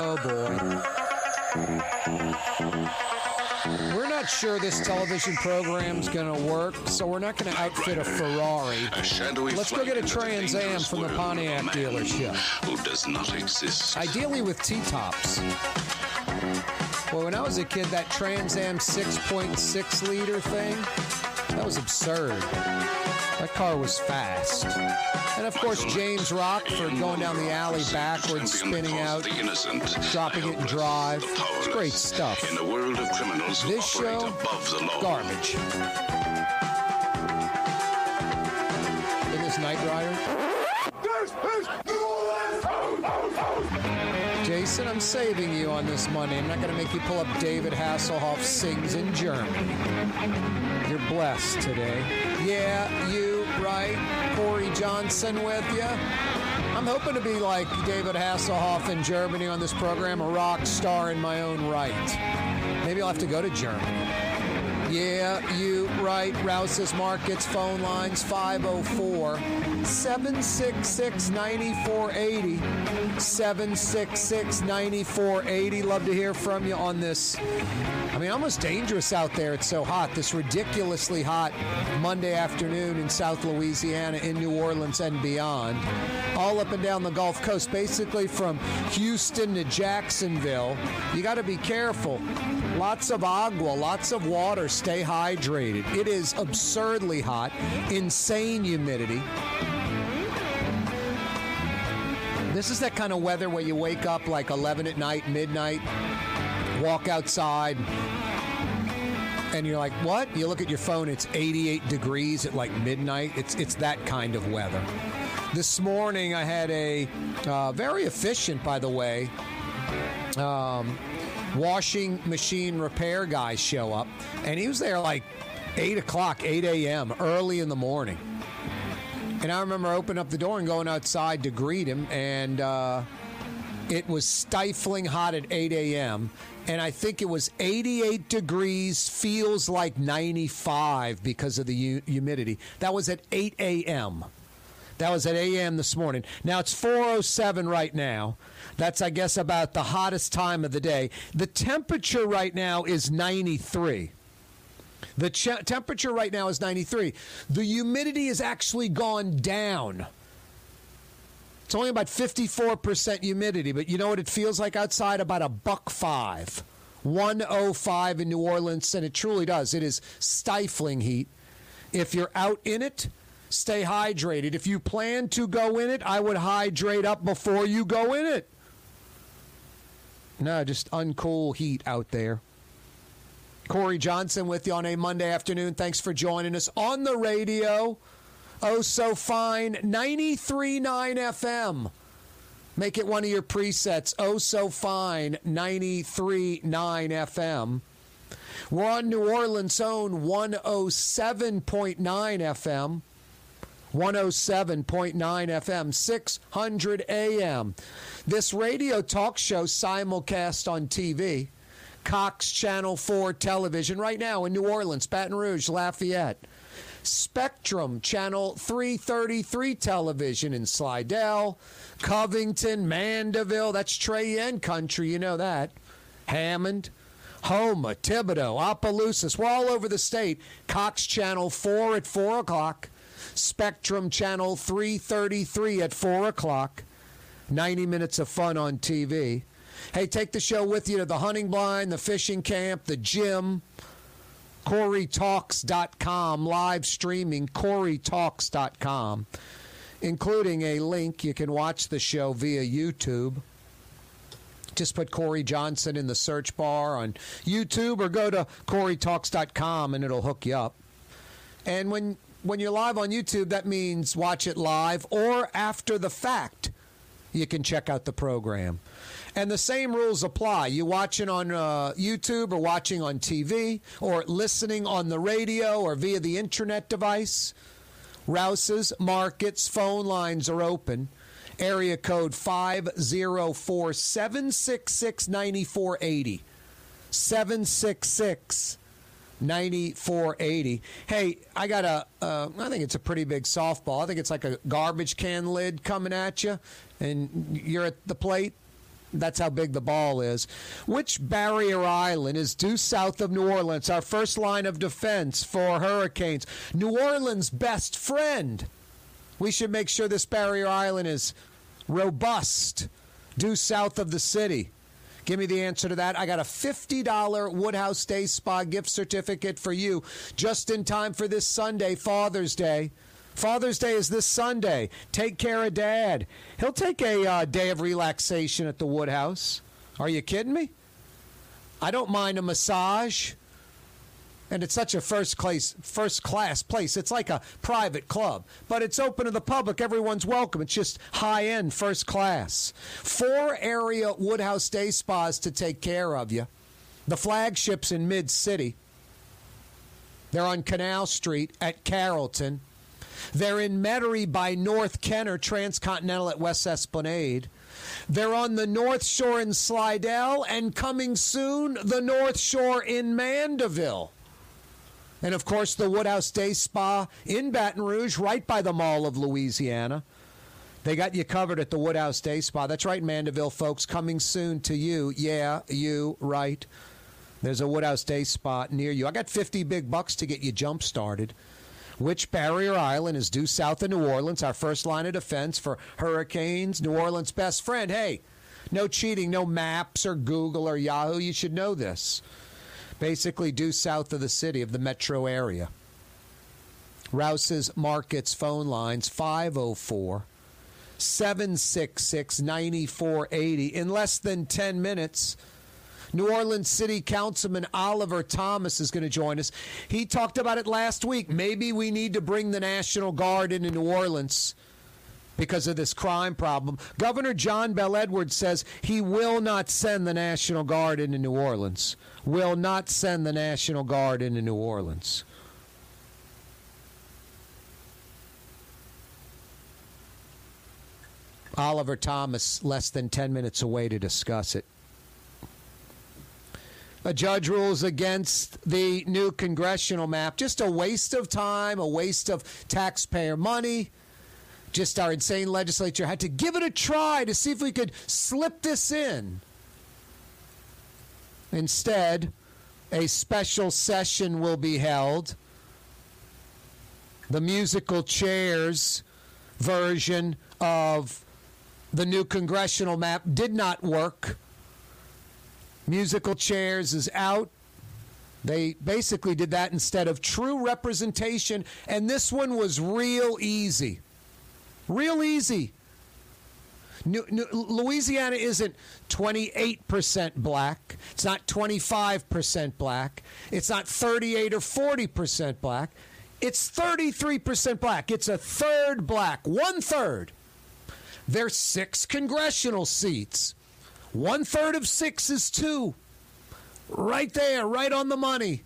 Oh boy. We're not sure this television program's going to work, so we're not going to outfit a Ferrari. A Let's go get a Trans Am from the Pontiac dealership. Who does not exist. Ideally with T-tops. Well, when I was a kid, that Trans Am 6.6 liter thing, was absurd. That car was fast. And of course, James Rockford going down the alley backwards, spinning out, of the innocent, dropping it in drive. It's great stuff. In a world of criminals This show, above the law. garbage. In this Knight Rider. Jason, I'm saving you on this money. I'm not going to make you pull up David Hasselhoff sings in German. Blessed today. Yeah, you, right? Corey Johnson with you. I'm hoping to be like David Hasselhoff in Germany on this program, a rock star in my own right. Maybe I'll have to go to Germany. Yeah, you right. Rouse's Markets phone lines 504 766 9480. 766 9480. Love to hear from you on this. I mean, almost dangerous out there. It's so hot. This ridiculously hot Monday afternoon in South Louisiana, in New Orleans, and beyond. All up and down the Gulf Coast, basically from Houston to Jacksonville. You got to be careful. Lots of agua, lots of water. Stay hydrated. It is absurdly hot, insane humidity. This is that kind of weather where you wake up like 11 at night, midnight, walk outside, and you're like, what? You look at your phone, it's 88 degrees at like midnight. It's, it's that kind of weather. This morning, I had a uh, very efficient, by the way, um, washing machine repair guy show up, and he was there like 8 o'clock, 8 a.m., early in the morning. And I remember opening up the door and going outside to greet him, and uh, it was stifling hot at 8 a.m. And I think it was 88 degrees, feels like 95 because of the hu- humidity. That was at 8 a.m. That was at 8 a.m. this morning. Now it's 4:07 right now. That's I guess about the hottest time of the day. The temperature right now is 93. The ch- temperature right now is 93. The humidity has actually gone down. It's only about 54% humidity, but you know what it feels like outside? About a buck five. 105 in New Orleans, and it truly does. It is stifling heat. If you're out in it, stay hydrated. If you plan to go in it, I would hydrate up before you go in it. No, just uncool heat out there. Corey Johnson with you on a Monday afternoon. Thanks for joining us on the radio. Oh, so fine. 93.9 FM. Make it one of your presets. Oh, so fine. 93.9 FM. We're on New Orleans' own 107.9 FM. 107.9 FM, 600 AM. This radio talk show simulcast on TV. Cox Channel 4 television right now in New Orleans, Baton Rouge, Lafayette. Spectrum Channel 333 television in Slidell, Covington, Mandeville. That's Trey country, you know that. Hammond, Houma, Thibodaux, Opelousas. We're all over the state. Cox Channel 4 at 4 o'clock. Spectrum Channel 333 at 4 o'clock. 90 minutes of fun on TV. Hey, take the show with you to the hunting blind, the fishing camp, the gym. CoreyTalks.com, live streaming, CoreyTalks.com, including a link you can watch the show via YouTube. Just put Corey Johnson in the search bar on YouTube or go to CoreyTalks.com and it'll hook you up. And when when you're live on YouTube, that means watch it live or after the fact. You can check out the program. And the same rules apply. You watching on uh, YouTube or watching on TV or listening on the radio or via the internet device. Rouse's Markets phone lines are open. Area code 504 766 9480. 766 9480. Hey, I got a, uh, I think it's a pretty big softball. I think it's like a garbage can lid coming at you, and you're at the plate. That's how big the ball is. Which barrier island is due south of New Orleans, our first line of defense for hurricanes? New Orleans' best friend. We should make sure this barrier island is robust, due south of the city. Give me the answer to that. I got a $50 Woodhouse Day Spa gift certificate for you just in time for this Sunday, Father's Day. Father's Day is this Sunday. Take care of dad. He'll take a uh, day of relaxation at the Woodhouse. Are you kidding me? I don't mind a massage. And it's such a first class first class place. It's like a private club, but it's open to the public. Everyone's welcome. It's just high end, first class. Four area Woodhouse Day spas to take care of you. The flagships in Mid City. They're on Canal Street at Carrollton. They're in Metairie by North Kenner, Transcontinental at West Esplanade. They're on the North Shore in Slidell, and coming soon, the North Shore in Mandeville. And of course, the Woodhouse Day Spa in Baton Rouge, right by the Mall of Louisiana. They got you covered at the Woodhouse Day Spa. That's right, Mandeville, folks. Coming soon to you. Yeah, you, right. There's a Woodhouse Day Spa near you. I got 50 big bucks to get you jump started. Which barrier island is due south of New Orleans? Our first line of defense for hurricanes. New Orleans' best friend. Hey, no cheating, no maps or Google or Yahoo. You should know this. Basically, due south of the city of the metro area. Rouse's Markets phone lines 504 766 9480. In less than 10 minutes, New Orleans City Councilman Oliver Thomas is going to join us. He talked about it last week. Maybe we need to bring the National Guard into New Orleans because of this crime problem. Governor John Bel Edwards says he will not send the National Guard into New Orleans. Will not send the National Guard into New Orleans. Oliver Thomas, less than 10 minutes away to discuss it. A judge rules against the new congressional map. Just a waste of time, a waste of taxpayer money. Just our insane legislature had to give it a try to see if we could slip this in. Instead, a special session will be held. The musical chairs version of the new congressional map did not work. Musical chairs is out. They basically did that instead of true representation, and this one was real easy. Real easy. New, New, Louisiana isn't 28% black. It's not 25% black. It's not 38 or 40% black. It's 33% black. It's a third black, one third. There's six congressional seats. One third of six is two. Right there, right on the money.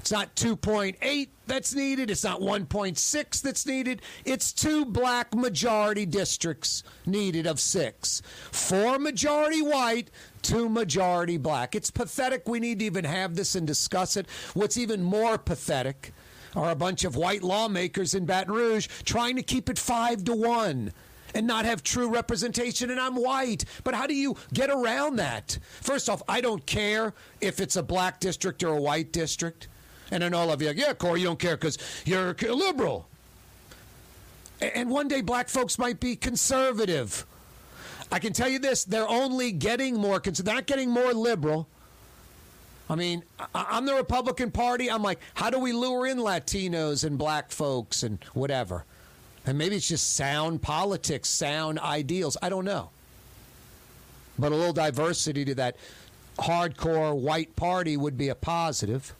It's not 2.8 that's needed. It's not 1.6 that's needed. It's two black majority districts needed of six. Four majority white, two majority black. It's pathetic we need to even have this and discuss it. What's even more pathetic are a bunch of white lawmakers in Baton Rouge trying to keep it five to one and not have true representation, and I'm white. But how do you get around that? First off, I don't care if it's a black district or a white district. And then all of you, yeah, Corey, you don't care because you're a liberal. And one day black folks might be conservative. I can tell you this: they're only getting more. conservative. They're not getting more liberal. I mean, I'm the Republican Party. I'm like, how do we lure in Latinos and black folks and whatever? And maybe it's just sound politics, sound ideals. I don't know. But a little diversity to that hardcore white party would be a positive.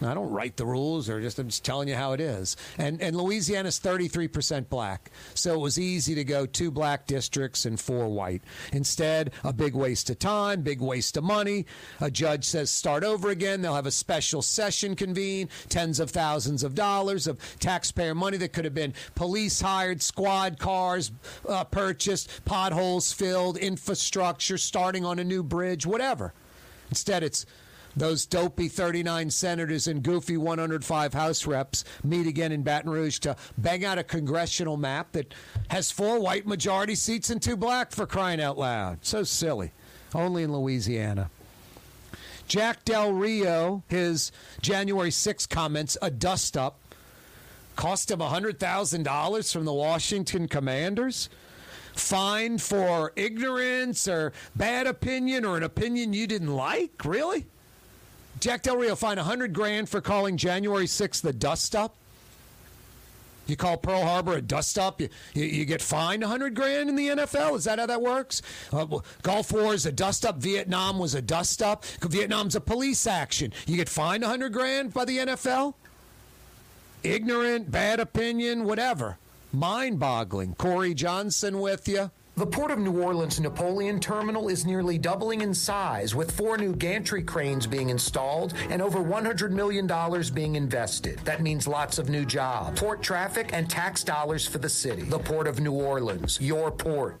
I don't write the rules, or just I'm just telling you how it is. And and Louisiana's 33% black, so it was easy to go two black districts and four white. Instead, a big waste of time, big waste of money. A judge says start over again. They'll have a special session convene, tens of thousands of dollars of taxpayer money that could have been police hired, squad cars uh, purchased, potholes filled, infrastructure, starting on a new bridge, whatever. Instead, it's Those dopey 39 senators and goofy 105 House reps meet again in Baton Rouge to bang out a congressional map that has four white majority seats and two black for crying out loud. So silly. Only in Louisiana. Jack Del Rio, his January 6 comments, a dust up, cost him $100,000 from the Washington Commanders. Fined for ignorance or bad opinion or an opinion you didn't like? Really? Jack Del Rio fined 100 grand for calling January 6th the dust up? You call Pearl Harbor a dust up, you, you, you, get fined 100 grand in the NFL? Is that how that works? Uh, Gulf War is a dust up. Vietnam was a dust up. Vietnam's a police action. You get fined 100 grand by the NFL? Ignorant, bad opinion, whatever. Mind boggling. Corey Johnson with you. The Port of New Orleans Napoleon Terminal is nearly doubling in size, with four new gantry cranes being installed and over $100 million being invested. That means lots of new jobs, port traffic, and tax dollars for the city. The Port of New Orleans, your port.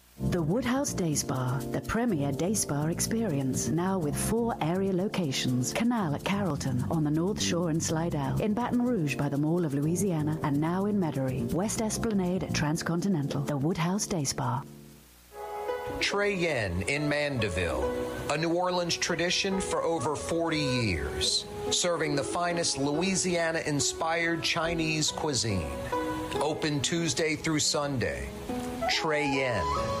The Woodhouse Day Spa, the premier day spa experience, now with four area locations. Canal at Carrollton, on the North Shore and Slidell, in Baton Rouge by the Mall of Louisiana, and now in Metairie, West Esplanade at Transcontinental. The Woodhouse Day Spa. Trey Yuen in Mandeville, a New Orleans tradition for over 40 years, serving the finest Louisiana inspired Chinese cuisine. Open Tuesday through Sunday. Trey Yuen.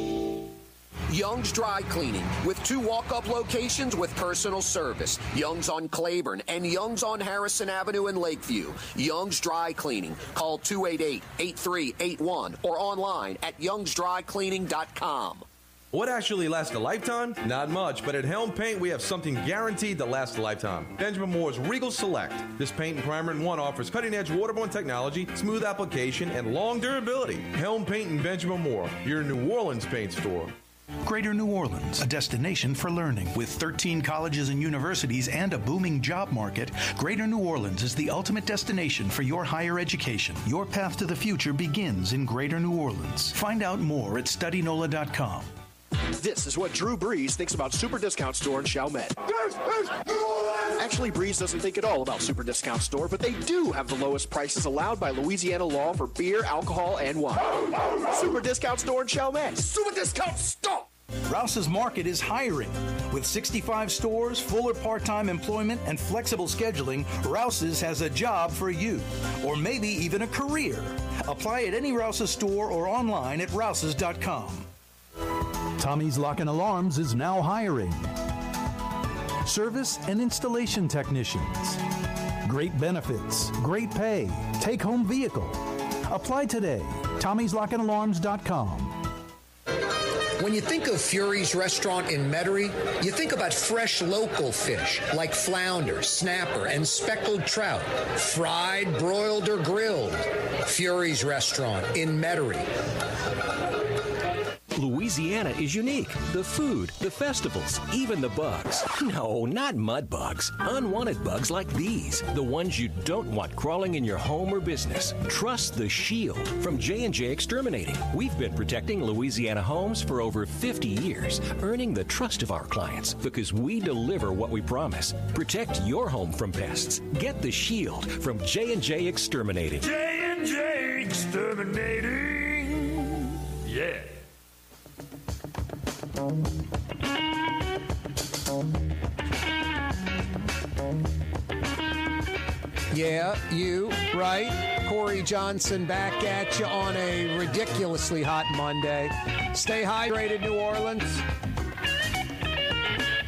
Young's Dry Cleaning with two walk up locations with personal service Young's on Claiborne and Young's on Harrison Avenue in Lakeview. Young's Dry Cleaning. Call 288 8381 or online at youngsdrycleaning.com. What actually lasts a lifetime? Not much, but at Helm Paint we have something guaranteed to last a lifetime. Benjamin Moore's Regal Select. This paint and primer in one offers cutting edge waterborne technology, smooth application, and long durability. Helm Paint and Benjamin Moore, your New Orleans paint store. Greater New Orleans, a destination for learning. With 13 colleges and universities and a booming job market, Greater New Orleans is the ultimate destination for your higher education. Your path to the future begins in Greater New Orleans. Find out more at studynola.com. This is what Drew Brees thinks about Super Discount Store in Chalmette. Actually, Brees doesn't think at all about Super Discount Store, but they do have the lowest prices allowed by Louisiana law for beer, alcohol, and wine. Super Discount Store in Chalmette. Super Discount Store! Rouse's Market is hiring. With 65 stores, full or part time employment, and flexible scheduling, Rouse's has a job for you, or maybe even a career. Apply at any Rouse's store or online at rouses.com. Tommy's Lock and Alarms is now hiring service and installation technicians. Great benefits, great pay, take home vehicle. Apply today. Tommy'sLockandAlarms.com. When you think of Fury's restaurant in Metairie, you think about fresh local fish like flounder, snapper, and speckled trout, fried, broiled, or grilled. Fury's restaurant in Metairie. Louisiana is unique. The food, the festivals, even the bugs. No, not mud bugs. Unwanted bugs like these, the ones you don't want crawling in your home or business. Trust the Shield from J&J Exterminating. We've been protecting Louisiana homes for over 50 years, earning the trust of our clients because we deliver what we promise. Protect your home from pests. Get the Shield from J&J Exterminating. J&J Exterminating. Yeah. Yeah, you, right? Corey Johnson back at you on a ridiculously hot Monday. Stay hydrated, New Orleans.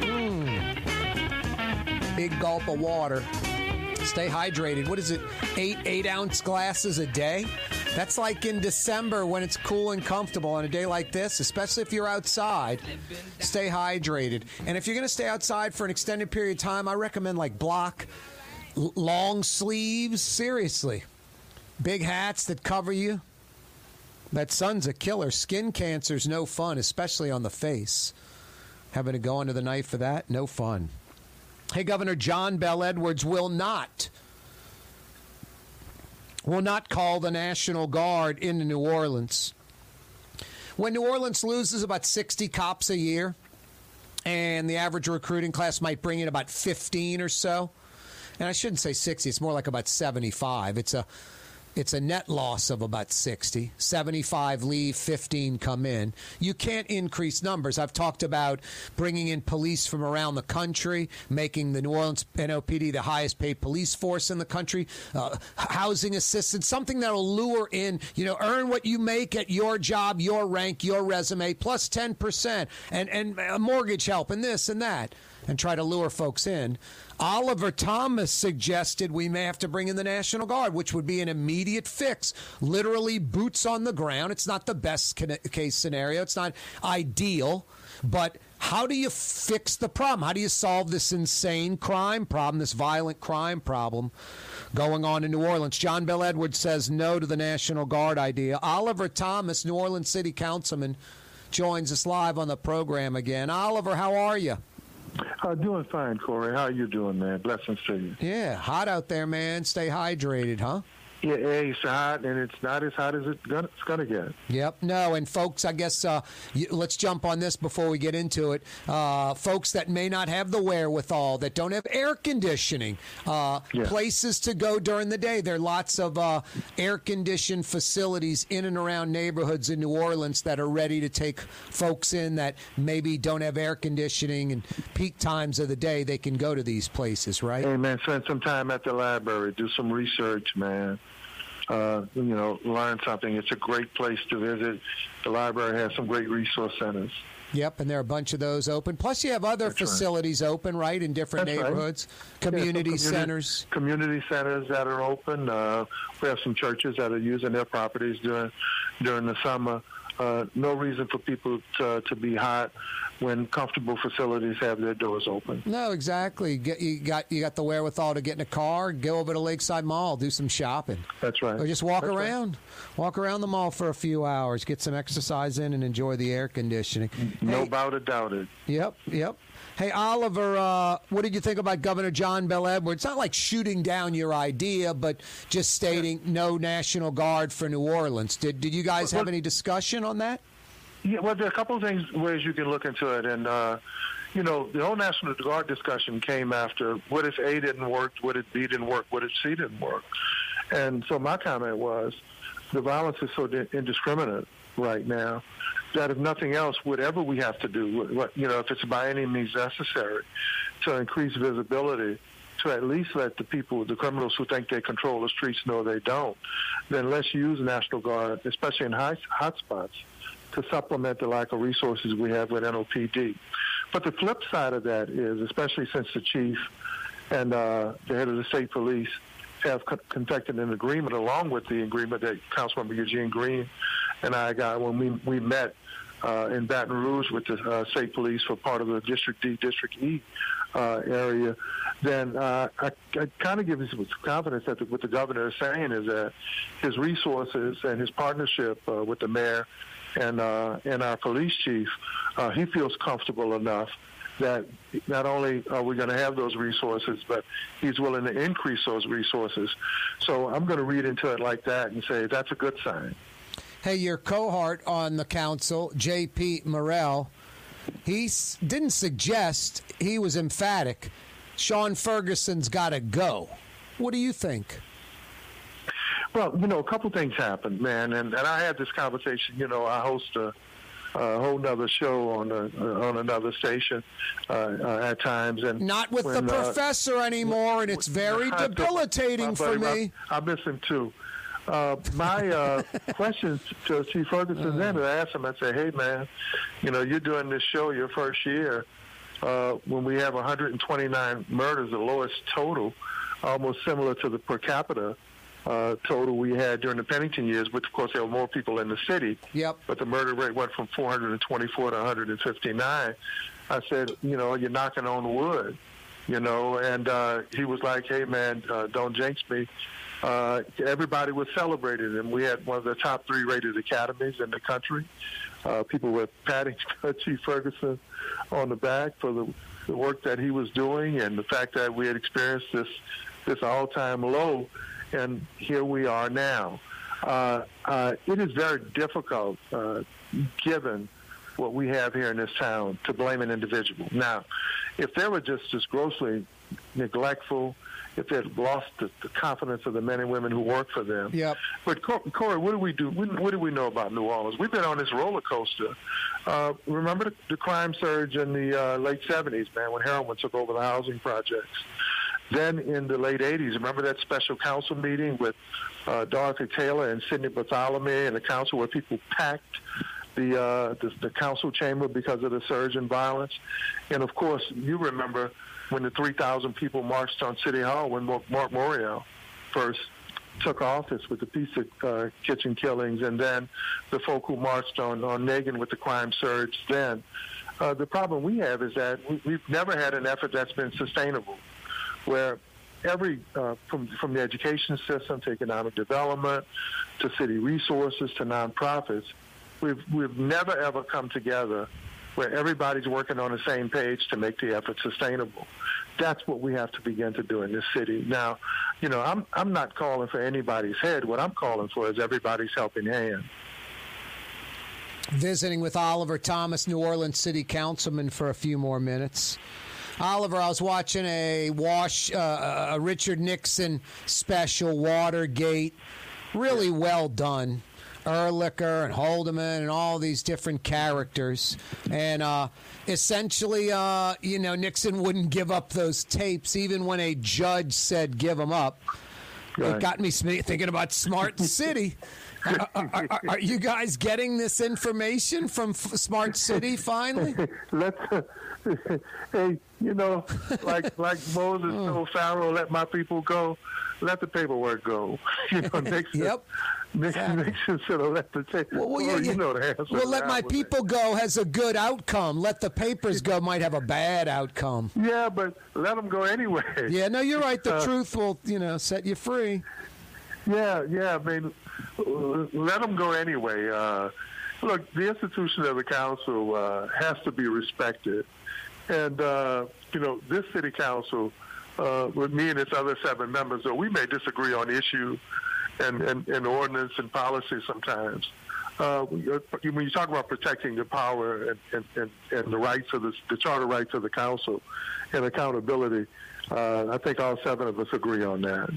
Mm. Big gulp of water. Stay hydrated. What is it? Eight eight ounce glasses a day? That's like in December when it's cool and comfortable on a day like this, especially if you're outside. Stay hydrated. And if you're going to stay outside for an extended period of time, I recommend like block l- long sleeves. Seriously. Big hats that cover you. That sun's a killer. Skin cancer's no fun, especially on the face. Having to go under the knife for that, no fun. Hey, Governor John Bel Edwards will not will not call the National Guard into New Orleans. When New Orleans loses about 60 cops a year, and the average recruiting class might bring in about 15 or so, and I shouldn't say 60, it's more like about 75. It's a it's a net loss of about 60. 75 leave, 15 come in. You can't increase numbers. I've talked about bringing in police from around the country, making the New Orleans NOPD the highest paid police force in the country, uh, housing assistance, something that'll lure in, you know, earn what you make at your job, your rank, your resume, plus 10%, and, and mortgage help, and this and that, and try to lure folks in. Oliver Thomas suggested we may have to bring in the National Guard, which would be an immediate fix. Literally boots on the ground. It's not the best case scenario, it's not ideal, but how do you fix the problem? How do you solve this insane crime problem, this violent crime problem going on in New Orleans? John Bel Edwards says no to the National Guard idea. Oliver Thomas, New Orleans City Councilman, joins us live on the program again. Oliver, how are you? Uh, doing fine, Corey. How are you doing, man? Blessings to you. Yeah, hot out there, man. Stay hydrated, huh? Yeah, it's hot, and it's not as hot as it's gonna, it's gonna get. Yep. No, and folks, I guess uh, you, let's jump on this before we get into it. Uh, folks that may not have the wherewithal, that don't have air conditioning, uh, Yeah. places to go during the day. There are lots of uh, air conditioned facilities in and around neighborhoods in New Orleans that are ready to take folks in that maybe don't have air conditioning and peak times of the day. They can go to these places, right? Hey, man, spend some time at the library. Do some research, man. Uh, you know, learn something. It's a great place to visit. The library has some great resource centers. Yep, and there are a bunch of those open. Plus, you have other facilities open, right, in different That's right. neighborhoods, Yeah, some community centers. Community centers that are open. Uh, we have some churches that are using their properties during during the summer. Uh, no reason for people to, to be hot when comfortable facilities have their doors open. No, exactly. Get, you got you got the wherewithal to get in a car, go over to Lakeside Mall, do some shopping. That's right. Or just walk That's right. around, walk around the mall for a few hours, get some exercise in, and enjoy the air conditioning. No Hey, doubt about it. Yep, yep. Hey, Oliver, uh, what did you think about Governor John Bel Edwards? Not like shooting down your idea, but just stating no National Guard for New Orleans. Did did you guys have any discussion on that? Yeah, well, there are a couple of things ways you can look into it, and uh, you know, the whole National Guard discussion came after what if A didn't work, what if B didn't work, what if C didn't work, and so my comment was, the violence is so indiscriminate right now that if nothing else, whatever we have to do, what- you know, if it's by any means necessary to increase visibility, to at least let the people, the criminals who think they control the streets know they don't, then let's use National Guard, especially in high hotspots, to supplement the lack of resources we have with NOPD. But the flip side of that is, especially since the chief and uh, the head of the state police have confected an agreement, along with the agreement that Councilmember Eugene Green and I got when we we met uh, in Baton Rouge with the uh, state police for part of the District D, District E uh, area, then uh, I, I kind of give us some confidence that the, what the governor is saying is that his resources and his partnership uh, with the mayor and uh, and our police chief, uh, he feels comfortable enough that not only are we going to have those resources, but he's willing to increase those resources. So I'm going to read into it like that and say that's a good sign. Hey, your cohort on the council, J.P. Morrell, he s- didn't suggest, he was emphatic. Shaun Ferguson's got to go. What do you think? Well, you know, a couple things happened, man, and, and I had this conversation. You know, I host a, a whole nother show on a, on another station uh, uh, at times, and Not with when, the uh, professor anymore, and it's very I- debilitating for me. I, I miss him too. Uh, my uh, questions to Chief Ferguson then, I asked him, I said, hey, man, you know, you're doing this show your first year uh, when we have 129 murders, the lowest total, almost similar to the per capita uh, total we had during the Pennington years, which, of course, there were more people in the city. Yep. But the murder rate went from 424 to 159. I said, you know, you're knocking on wood, you know, and uh, he was like, hey, man, uh, don't jinx me. Uh, everybody was celebrating him. We had one of the top three rated academies in the country. Uh, people were patting Chief Ferguson on the back for the, the work that he was doing and the fact that we had experienced this this all-time low, and here we are now. Uh, uh, it is very difficult, uh, given what we have here in this town, to blame an individual. Now, if they were just just grossly neglectful, if they had lost the, the confidence of the men and women who work for them. Yep. But Corey, what do we do? What, what do we know about New Orleans? We've been on this roller coaster. Uh, remember the, the crime surge in the uh, late '70s, man, when heroin took over the housing projects. Then in the late '80s, remember that special council meeting with uh, Dorothy Taylor and Sidney Barthelemy and the council where people packed the, uh, the the council chamber because of the surge in violence. And of course, you remember when the 3,000 people marched on City Hall when Marc Marc Morial first took office with the pizza uh, kitchen killings, and then the folk who marched on on Nagin with the crime surge. Then uh, the problem we have is that we, we've never had an effort that's been sustainable, where every uh, from from the education system to economic development to city resources to nonprofits, we've we've never ever come together where everybody's working on the same page to make the effort sustainable. That's what we have to begin to do in this city. Now, you know, I'm I'm not calling for anybody's head. What I'm calling for is everybody's helping hand. Visiting with Oliver Thomas, New Orleans City Councilman, for a few more minutes. Oliver, I was watching a Wash, uh, a Richard Nixon special, Watergate. Really well done. Ehrlichman and Haldeman and all these different characters. And uh, essentially, uh, you know, Nixon wouldn't give up those tapes even when a judge said give them up. It got me thinking about Smart City. Are, are- are- you guys getting this information from F- Smart City finally? Let's, hey, you know, like like Moses Oh. told Pharaoh, let my people go. Let the paperwork go. You know, Nixon. Yep. Nixon, Nixon should have let the tape. Well, well, yeah, you yeah. know the answer. Well, let my people go has a good outcome. Let the papers go might have a bad outcome. Yeah, but let them go anyway. Yeah, no, you're right. The Uh, truth will, you know, set you free. Yeah, yeah. I mean, uh, let them go anyway. Uh, look, the institution of the council uh, has to be respected, and uh, you know, this city council, uh, with me and its other seven members, though we may disagree on issue and, and, and ordinance and policy sometimes. Uh, when you talk about protecting the power and, and, and, and the rights of the, the charter rights of the council and accountability, uh, I think all seven of us agree on that.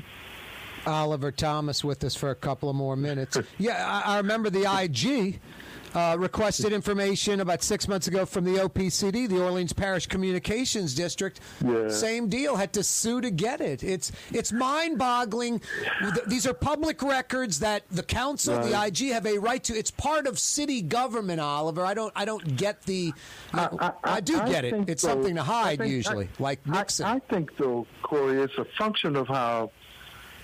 Oliver Thomas with us for a couple of more minutes. Yeah, I, I remember the IG uh, requested information about six months ago from the OPCD, the Orleans Parish Communications District. Yeah. Same deal, had to sue to get it. It's it's mind-boggling. These are public records that the council, the IG, have a right to. It's part of city government, Oliver. I don't I don't get the. I, do get it. It's though- something to hide think- usually, I- like I- Nixon. I, think, though, Corey, it's a function of how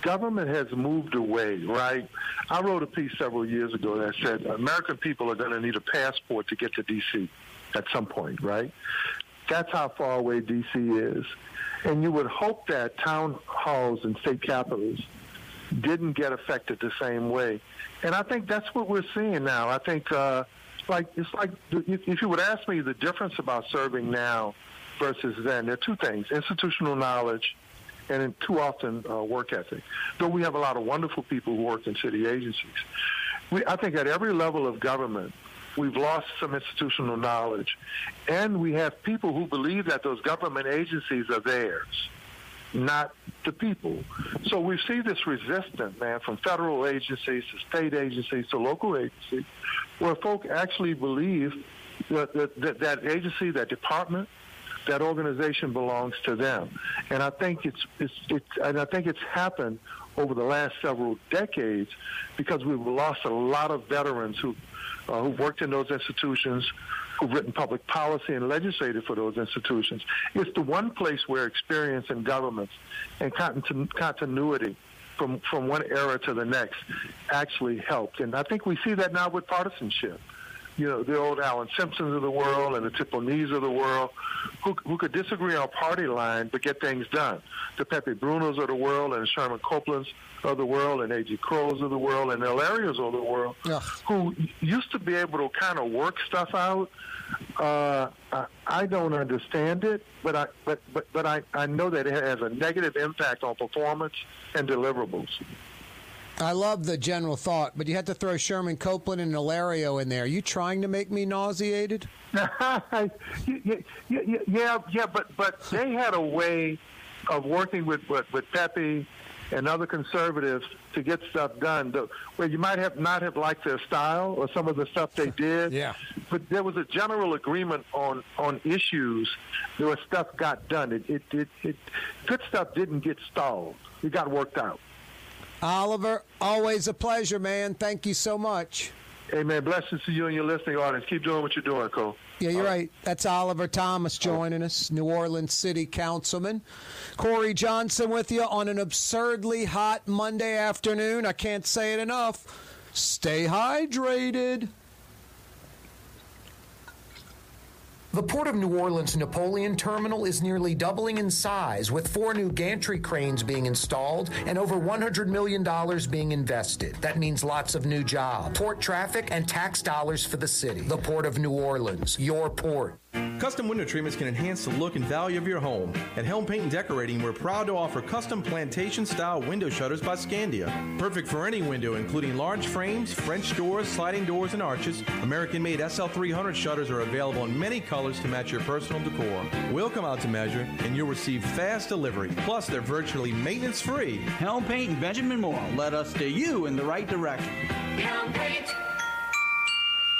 government has moved away, right? I wrote a piece several years ago that said American people are going to need a passport to get to D.C. at some point, right? That's how far away D.C. is. And you would hope that town halls and state capitals didn't get affected the same way. And I think that's what we're seeing now. I think uh, like it's like if if you would ask me the difference about serving now versus then, there are two things: institutional knowledge and too often uh, work ethic. Though we have a lot of wonderful people who work in city agencies, we, I think at every level of government, we've lost some institutional knowledge, and we have people who believe that those government agencies are theirs, not the people. So we see this resistance, man, from federal agencies to state agencies to local agencies, where folk actually believe that that, that, that agency, that department, that organization belongs to them. And I think it's, it's, it's and I think it's happened over the last several decades because we've lost a lot of veterans who uh, who've worked in those institutions, who've written public policy and legislated for those institutions. It's the one place where experience in governments and continu- continuity from, from one era to the next actually helped. And I think we see that now with partisanship you know, the old Alan Simpsons of the world and the Tip O'Neills of the world, who, who could disagree on party line but get things done. The Peppi Bruneaus of the world and the Sherman Copelands of the world and A.G. Crowes of the world and the Larios of the world, who used to be able to kind of work stuff out. Uh, I, I don't understand it, but I but but but I, I know that it has a negative impact on performance and deliverables. I love the general thought, but you had to throw Sherman Copeland and Hilario in there. Are you trying to make me nauseated? yeah, yeah, yeah, but but they had a way of working with with, with Peppi and other conservatives to get stuff done. Where you might have not have liked their style or some of the stuff they did. Yeah. But there was a general agreement on on issues. There was stuff got done. It it it, it good stuff didn't get stalled. It got worked out. Oliver, always a pleasure, man. Thank you so much. Hey, man, blessings to you and your listening audience. Keep doing what you're doing, Cole. Yeah, you're right. That's Oliver Thomas joining us, New Orleans City Councilman. Corey Johnson with you on an absurdly hot Monday afternoon. I can't say it enough. Stay hydrated. The Port of New Orleans Napoleon Terminal is nearly doubling in size, with four new gantry cranes being installed and over $100 million being invested. That means lots of new jobs, port traffic, and tax dollars for the city. The Port of New Orleans, your port. Custom window treatments can enhance the look and value of your home. At Helm Paint and Decorating, we're proud to offer custom plantation style window shutters by Scandia. Perfect for any window, including large frames, French doors, sliding doors, and arches. American made SL300 shutters are available in many colors to match your personal decor. We'll come out to measure, and you'll receive fast delivery. Plus, they're virtually maintenance free. Helm Paint and Benjamin Moore led us steer you in the right direction. Helm Paint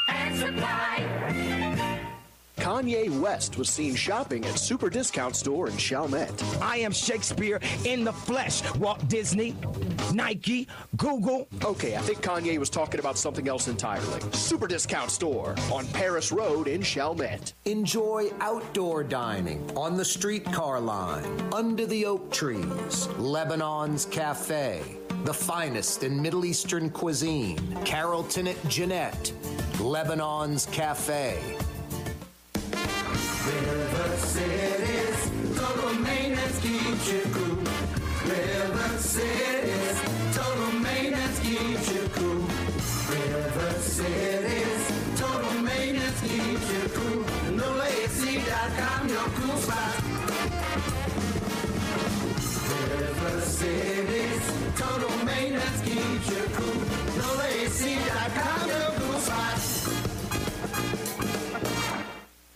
and Supply. Kanye West was seen shopping at Super Discount Store in Chalmette. I am Shakespeare in the flesh. Walt Disney, Nike, Google. Okay, I think Kanye was talking about something else entirely. Super Discount Store on Paris Road in Chalmette. Enjoy outdoor dining on the streetcar line, under the oak trees, Lebanon's Cafe, the finest in Middle Eastern cuisine, Carrollton at Jeanette, Lebanon's Cafe. River City's total maintenance keeps you cool. River City's total maintenance keeps you cool. River City's total maintenance keeps you cool. Cool. River City's total maintenance keeps you cool.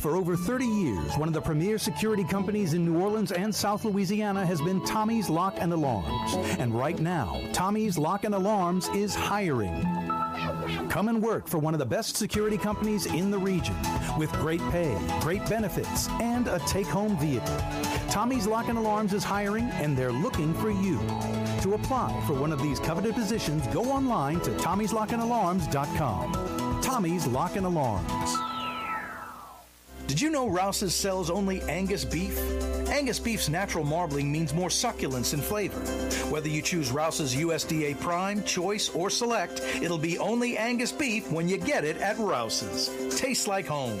For over 30 years, one of the premier security companies in New Orleans and South Louisiana has been Tommy's Lock and Alarms. And right now, Tommy's Lock and Alarms is hiring. Come and work for one of the best security companies in the region with great pay, great benefits, and a take home vehicle. Tommy's Lock and Alarms is hiring and they're looking for you. To apply for one of these coveted positions, go online to tommy'slockandalarms.com. Tommy's Lock and Alarms. Did you know Rouse's sells only Angus beef? Angus beef's natural marbling means more succulence and flavor. Whether you choose Rouse's USDA Prime, Choice, or Select, it'll be only Angus beef when you get it at Rouse's. Tastes like home.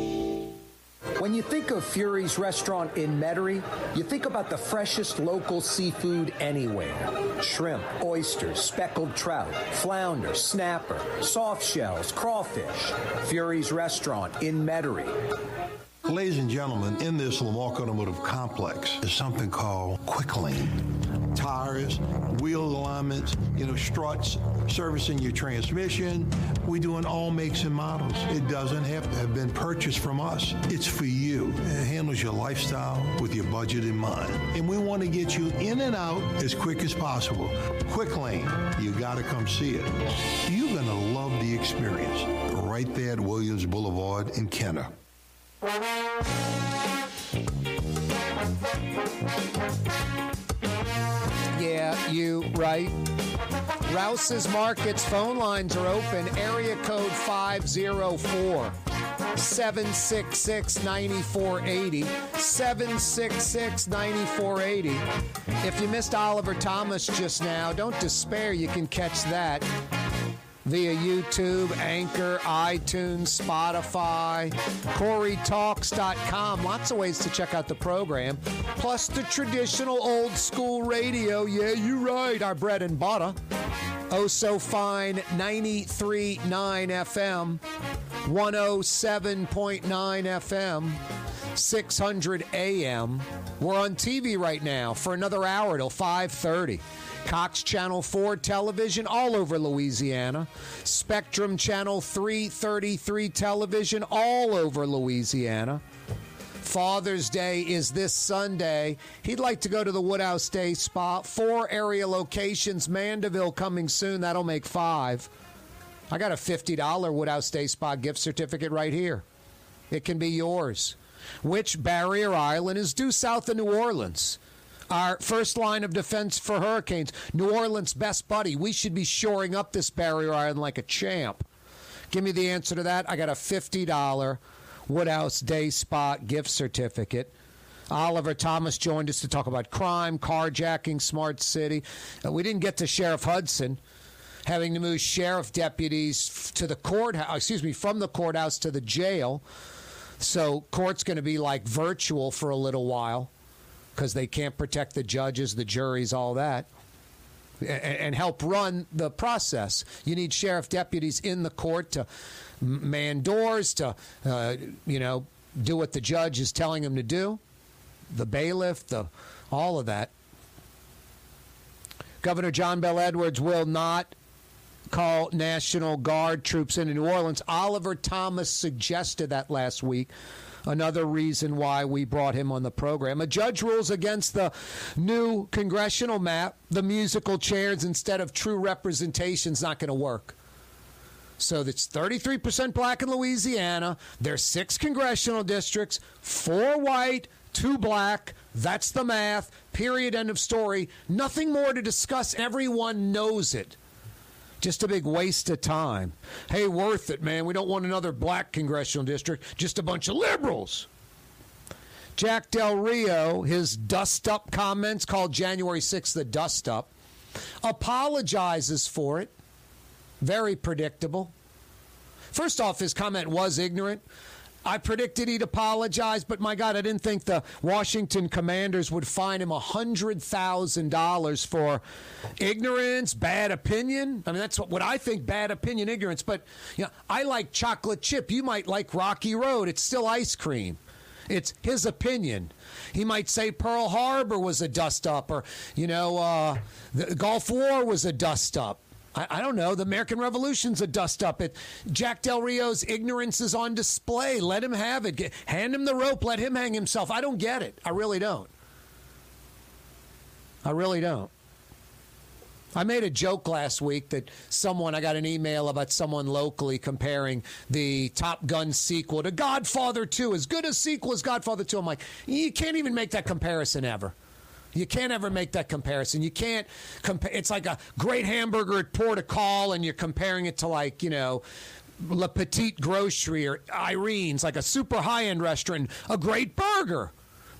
When you think of Fury's restaurant in Metairie, you think about the freshest local seafood anywhere. Shrimp, oysters, speckled trout, flounder, snapper, soft shells, crawfish. Fury's restaurant in Metairie. Ladies and gentlemen, in this Lamarque Automotive Complex is something called Quick Lane. Tires, wheel alignments, you know, struts, servicing your transmission. We do in all makes and models. It doesn't have to have been purchased from us. It's for you. It handles your lifestyle with your budget in mind. And we want to get you in and out as quick as possible. Quick Lane, you got to come see it. You're going to love the experience. Right there at Williams Boulevard in Kenner. Yeah, you right. Rouse's Markets phone lines are open. Area code 504 766 9480. 766 9480. If you missed Oliver Thomas just now, don't despair. You can catch that via YouTube, Anchor, iTunes, Spotify, CoreyTalks.com. Lots of ways to check out the program. Plus the traditional old school radio. Yeah, you're right. Our bread and butter. Oh, so fine. 93.9 FM, 107.9 FM. 600 AM. We're on TV right now for another hour till 5:30. Cox Channel 4 television all over Louisiana. Spectrum Channel 333 television all over Louisiana. Father's Day is this Sunday. He'd like to go to the Woodhouse Day Spa. Four area locations. Mandeville coming soon. That'll make five. I got a $50 Woodhouse Day Spa gift certificate right here. It can be yours. Which barrier island is due south of New Orleans? Our first line of defense for hurricanes. New Orleans' best buddy. We should be shoring up this barrier island like a champ. Give me the answer to that. I got a $50 Woodhouse Day Spa gift certificate. Oliver Thomas joined us to talk about crime, carjacking, smart city. Uh, we didn't get to Sheriff Hutson having to move sheriff deputies to the courthouse, excuse me, from the courthouse to the jail. So court's going to be like virtual for a little while because they can't protect the judges, the juries, all that, a- and help run the process. You need sheriff deputies in the court to man doors, to uh, you know do what the judge is telling them to do, the bailiff, the all of that. Governor John Bel Edwards will not call National Guard troops into New Orleans. Oliver Thomas suggested that last week. Another reason why we brought him on the program. A judge rules against the new congressional map. The musical chairs instead of true representation is not going to work. So that's 33% black in Louisiana. There's six congressional districts, four white, two black. That's the math. Period. End of story. Nothing more to discuss. Everyone knows it. Just a big waste of time. Hey, worth it, man. We don't want another black congressional district, just a bunch of liberals. Jack Del Rio, his dust up comments called January 6th the dust up, apologizes for it. Very predictable. First off, his comment was ignorant. I predicted he'd apologize, but my God, I didn't think the Washington Commanders would fine him $100,000 for ignorance, bad opinion. I mean, that's what, what I think bad opinion, ignorance. But, you know, I like chocolate chip. You might like Rocky Road. It's still ice cream. It's his opinion. He might say Pearl Harbor was a dust up, or, you know, uh, the Gulf War was a dust up. I, I don't know. The American Revolution's a dust up. It Jack Del Rio's ignorance is on display. Let him have it. Get, hand him the rope. Let him hang himself. I don't get it. I really don't. I really don't. I made a joke last week that someone, I got an email about someone locally comparing the Top Gun sequel to Godfather 2. As good a sequel as Godfather 2. I'm like, you can't even make that comparison ever. You can't ever make that comparison. You can't compare. It's like a great hamburger at Port of Call, and you're comparing it to like you know. La Petite Grocery or Irene's, like a super high end restaurant, a great burger.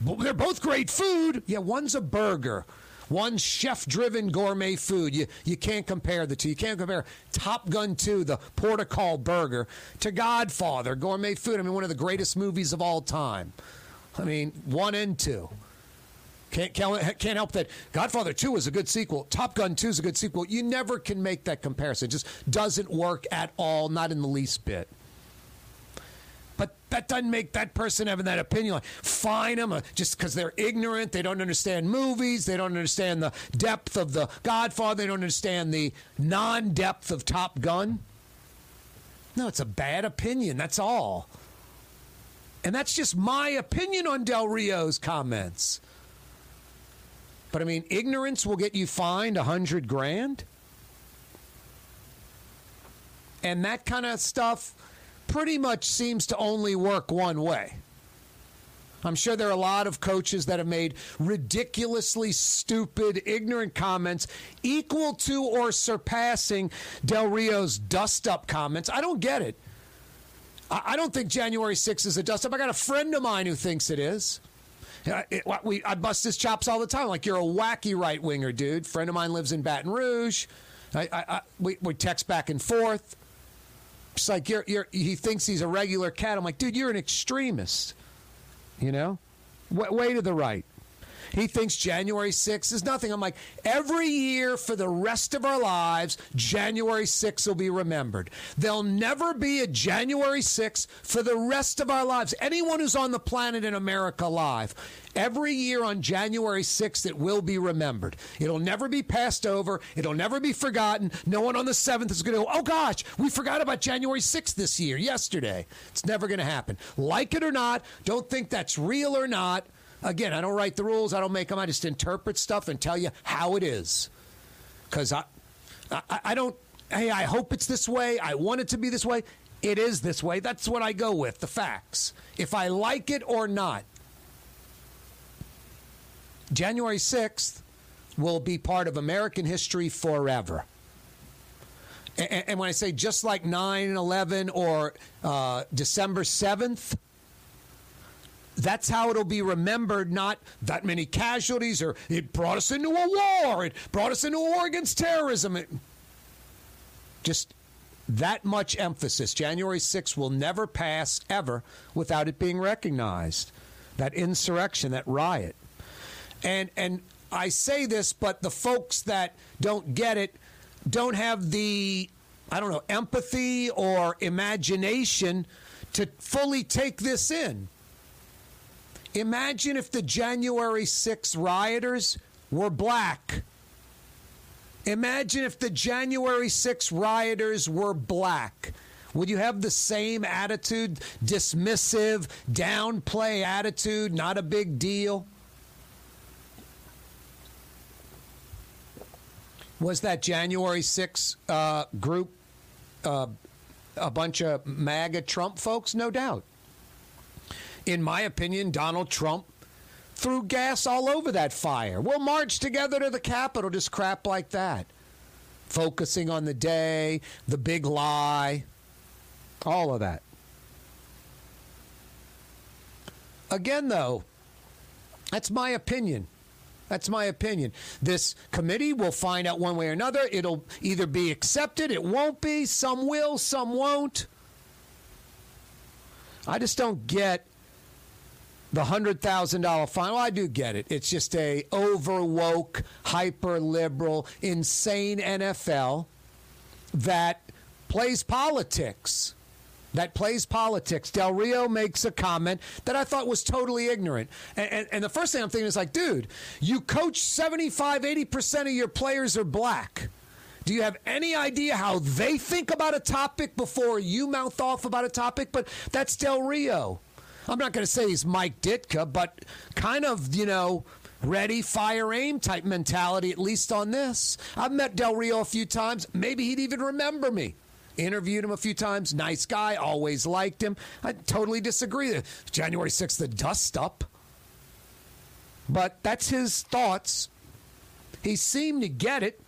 They're both great food. Yeah, one's a burger. One's chef driven gourmet food. You, you can't compare the two. You can't compare Top Gun 2, the Port of Call burger, to Godfather, gourmet food. I mean, one of the greatest movies of all time. I mean, one and two. Can't, can't, help that Godfather 2 is a good sequel. Top Gun 2 is a good sequel. You never can make that comparison. It just doesn't work at all, not in the least bit. But that doesn't make that person having that opinion like fine them just because they're ignorant. They don't understand movies. They don't understand the depth of the Godfather. They don't understand the non depth of Top Gun. No, it's a bad opinion. That's all. And that's just my opinion on Del Rio's comments. But I mean, ignorance will get you fined a hundred grand. And that kind of stuff pretty much seems to only work one way. I'm sure there are a lot of coaches that have made ridiculously stupid, ignorant comments equal to or surpassing Del Rio's dust up comments. I don't get it. I don't think January 6th is a dust up. I got a friend of mine who thinks it is. I, it, we, I bust his chops all the time. Like, you're a wacky right winger, dude. Friend of mine lives in Baton Rouge. I, I, we, we text back and forth. It's like you're, you're, he thinks he's a regular cat. I'm like, dude, you're an extremist. You know, way to the right. He thinks January 6th is nothing. I'm like, every year for the rest of our lives, January 6th will be remembered. There'll never be a January 6th for the rest of our lives. Anyone who's on the planet in America alive, every year on January 6th, it will be remembered. It'll never be passed over. It'll never be forgotten. No one on the 7th is going to go, oh gosh, we forgot about January 6th this year, yesterday. It's never going to happen. Like it or not, don't think that's real or not. Again, I don't write the rules. I don't make them. I just interpret stuff and tell you how it is. Because I, I, I don't. Hey, I hope it's this way. I want it to be this way. It is this way. That's what I go with. The facts. If I like it or not. January sixth will be part of American history forever. And, and when I say just like 9 11 or uh, December 7th, that's how it'll be remembered, not that many casualties or it brought us into a war, it brought us into a war against terrorism. It, just that much emphasis. January 6th will never pass ever without it being recognized. That insurrection, that riot. And and I say this, but the folks that don't get it don't have the I don't know, empathy or imagination to fully take this in. Imagine if the January 6 rioters were black. Imagine if the January 6 rioters were black. Would you have the same attitude, dismissive, downplay attitude, not a big deal? Was that January 6 uh, group uh, a bunch of MAGA Trump folks? No doubt. In my opinion, Donald Trump threw gas all over that fire. We'll march together to the Capitol, just crap like that. Focusing on the day, the big lie, all of that. Again, though, that's my opinion. That's my opinion. This committee will find out one way or another. It'll either be accepted, it won't be. Some will, some won't. I just don't get the hundred thousand dollar fine. Well, I do get it. It's just a over woke, hyper liberal, insane NFL that plays politics. That plays politics. Del Rio makes a comment that I thought was totally ignorant. And, and, and the first thing I'm thinking is like, dude, you coach 75, 80% of your players are black. Do you have any idea how they think about a topic before you mouth off about a topic? But that's Del Rio. I'm not going to say he's Mike Ditka, but kind of, you know, ready, fire, aim type mentality, at least on this. I've met Del Rio a few times. Maybe he'd even remember me. Interviewed him a few times. Nice guy. Always liked him. I totally disagree. January 6th, the dust up. But that's his thoughts. He seemed to get it.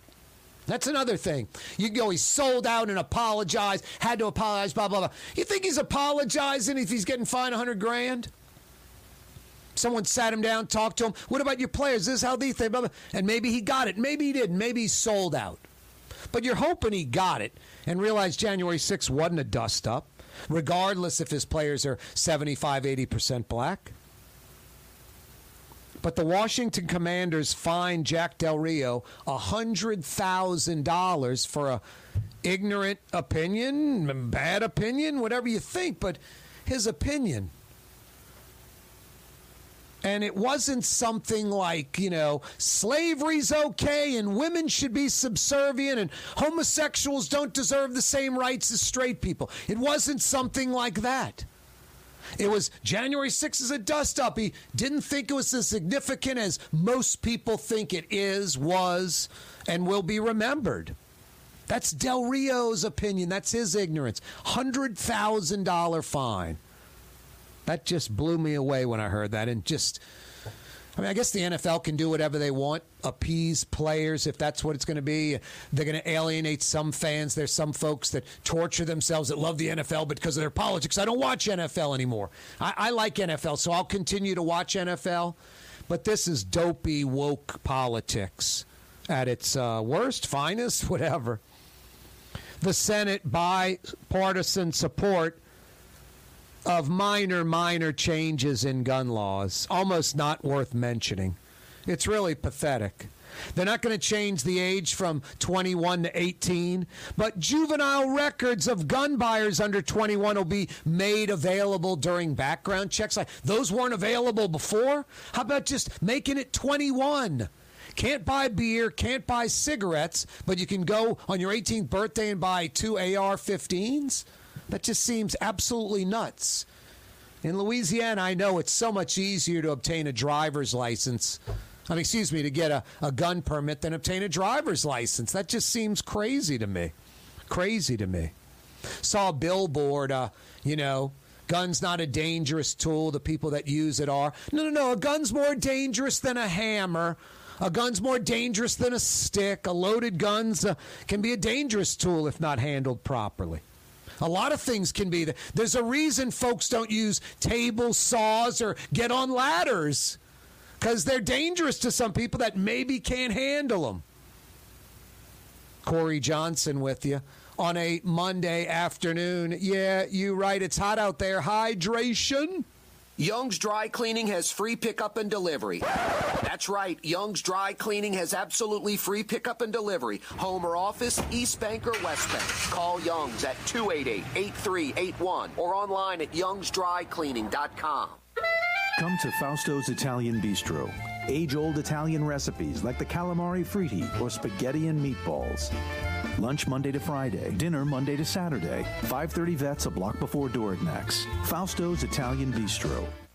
That's another thing. You go, he sold out and apologized, had to apologize, blah, blah, blah. You think he's apologizing if he's getting fined 100 grand? Someone sat him down, talked to him. What about your players? This is how they think. Blah, blah. And maybe he got it. Maybe he didn't. Maybe he sold out. But you're hoping he got it and realized January 6th wasn't a dust up, regardless if his players are 75, 80% black. But the Washington Commanders fined Jack Del Rio $100,000 for a ignorant opinion, bad opinion, whatever you think, but his opinion. And it wasn't something like, you know, slavery's okay and women should be subservient and homosexuals don't deserve the same rights as straight people. It wasn't something like that. It was January 6th is a dust up. He didn't think it was as significant as most people think it is, was, and will be remembered. That's Del Rio's opinion. That's his ignorance. $100,000 fine. That just blew me away when I heard that. And just, I mean, I guess the NFL can do whatever they want, appease players if that's what it's going to be. They're going to alienate some fans. There's some folks that torture themselves that love the NFL because of their politics. I don't watch NFL anymore. I, I like NFL, so I'll continue to watch NFL. But this is dopey, woke politics at its uh, worst, finest, whatever. The Senate bipartisan support of minor, minor changes in gun laws. Almost not worth mentioning. It's really pathetic. They're not going to change the age from 21 to 18, but juvenile records of gun buyers under 21 will be made available during background checks. Like those weren't available before. How about just making it 21? Can't buy beer, can't buy cigarettes, but you can go on your 18th birthday and buy two AR 15s? That just seems absolutely nuts. In Louisiana, I know it's so much easier to obtain a driver's license. I mean, excuse me, to get a, a gun permit than obtain a driver's license. That just seems crazy to me. Crazy to me. Saw a billboard, uh, you know, gun's not a dangerous tool. The people that use it are. No, no, no. A gun's more dangerous than a hammer. A gun's more dangerous than a stick. A loaded gun's uh, can be a dangerous tool if not handled properly. A lot of things can be. There's a reason folks don't use table saws or get on ladders because they're dangerous to some people that maybe can't handle them. Corey Johnson with you on a Monday afternoon. Yeah, you right. It's hot out there. Hydration. Young's Dry Cleaning has free pickup and delivery. That's right. Young's Dry Cleaning has absolutely free pickup and delivery. Home or office, East Bank or West Bank. Call Young's at 288-8381 or online at youngsdrycleaning.com. Come to Fausto's Italian Bistro. Age old Italian recipes like the calamari fritti or spaghetti and meatballs. Lunch Monday to Friday, dinner Monday to Saturday. 530 Vets a block before Dorignac's. Fausto's Italian Bistro.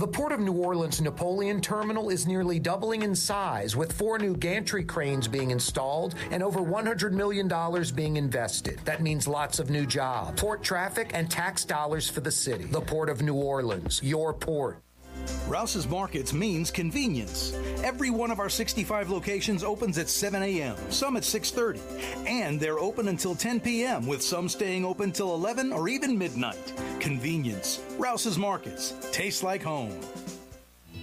The Port of New Orleans Napoleon Terminal is nearly doubling in size, with four new gantry cranes being installed and over $100 million being invested. That means lots of new jobs, port traffic, and tax dollars for the city. The Port of New Orleans, your port. Rouse's Markets means convenience. Every one of our 65 locations opens at 7 a.m., some at 6:30, and they're open until 10 p.m. with some staying open till 11 or even midnight. Convenience. Rouse's Markets. Tastes like home.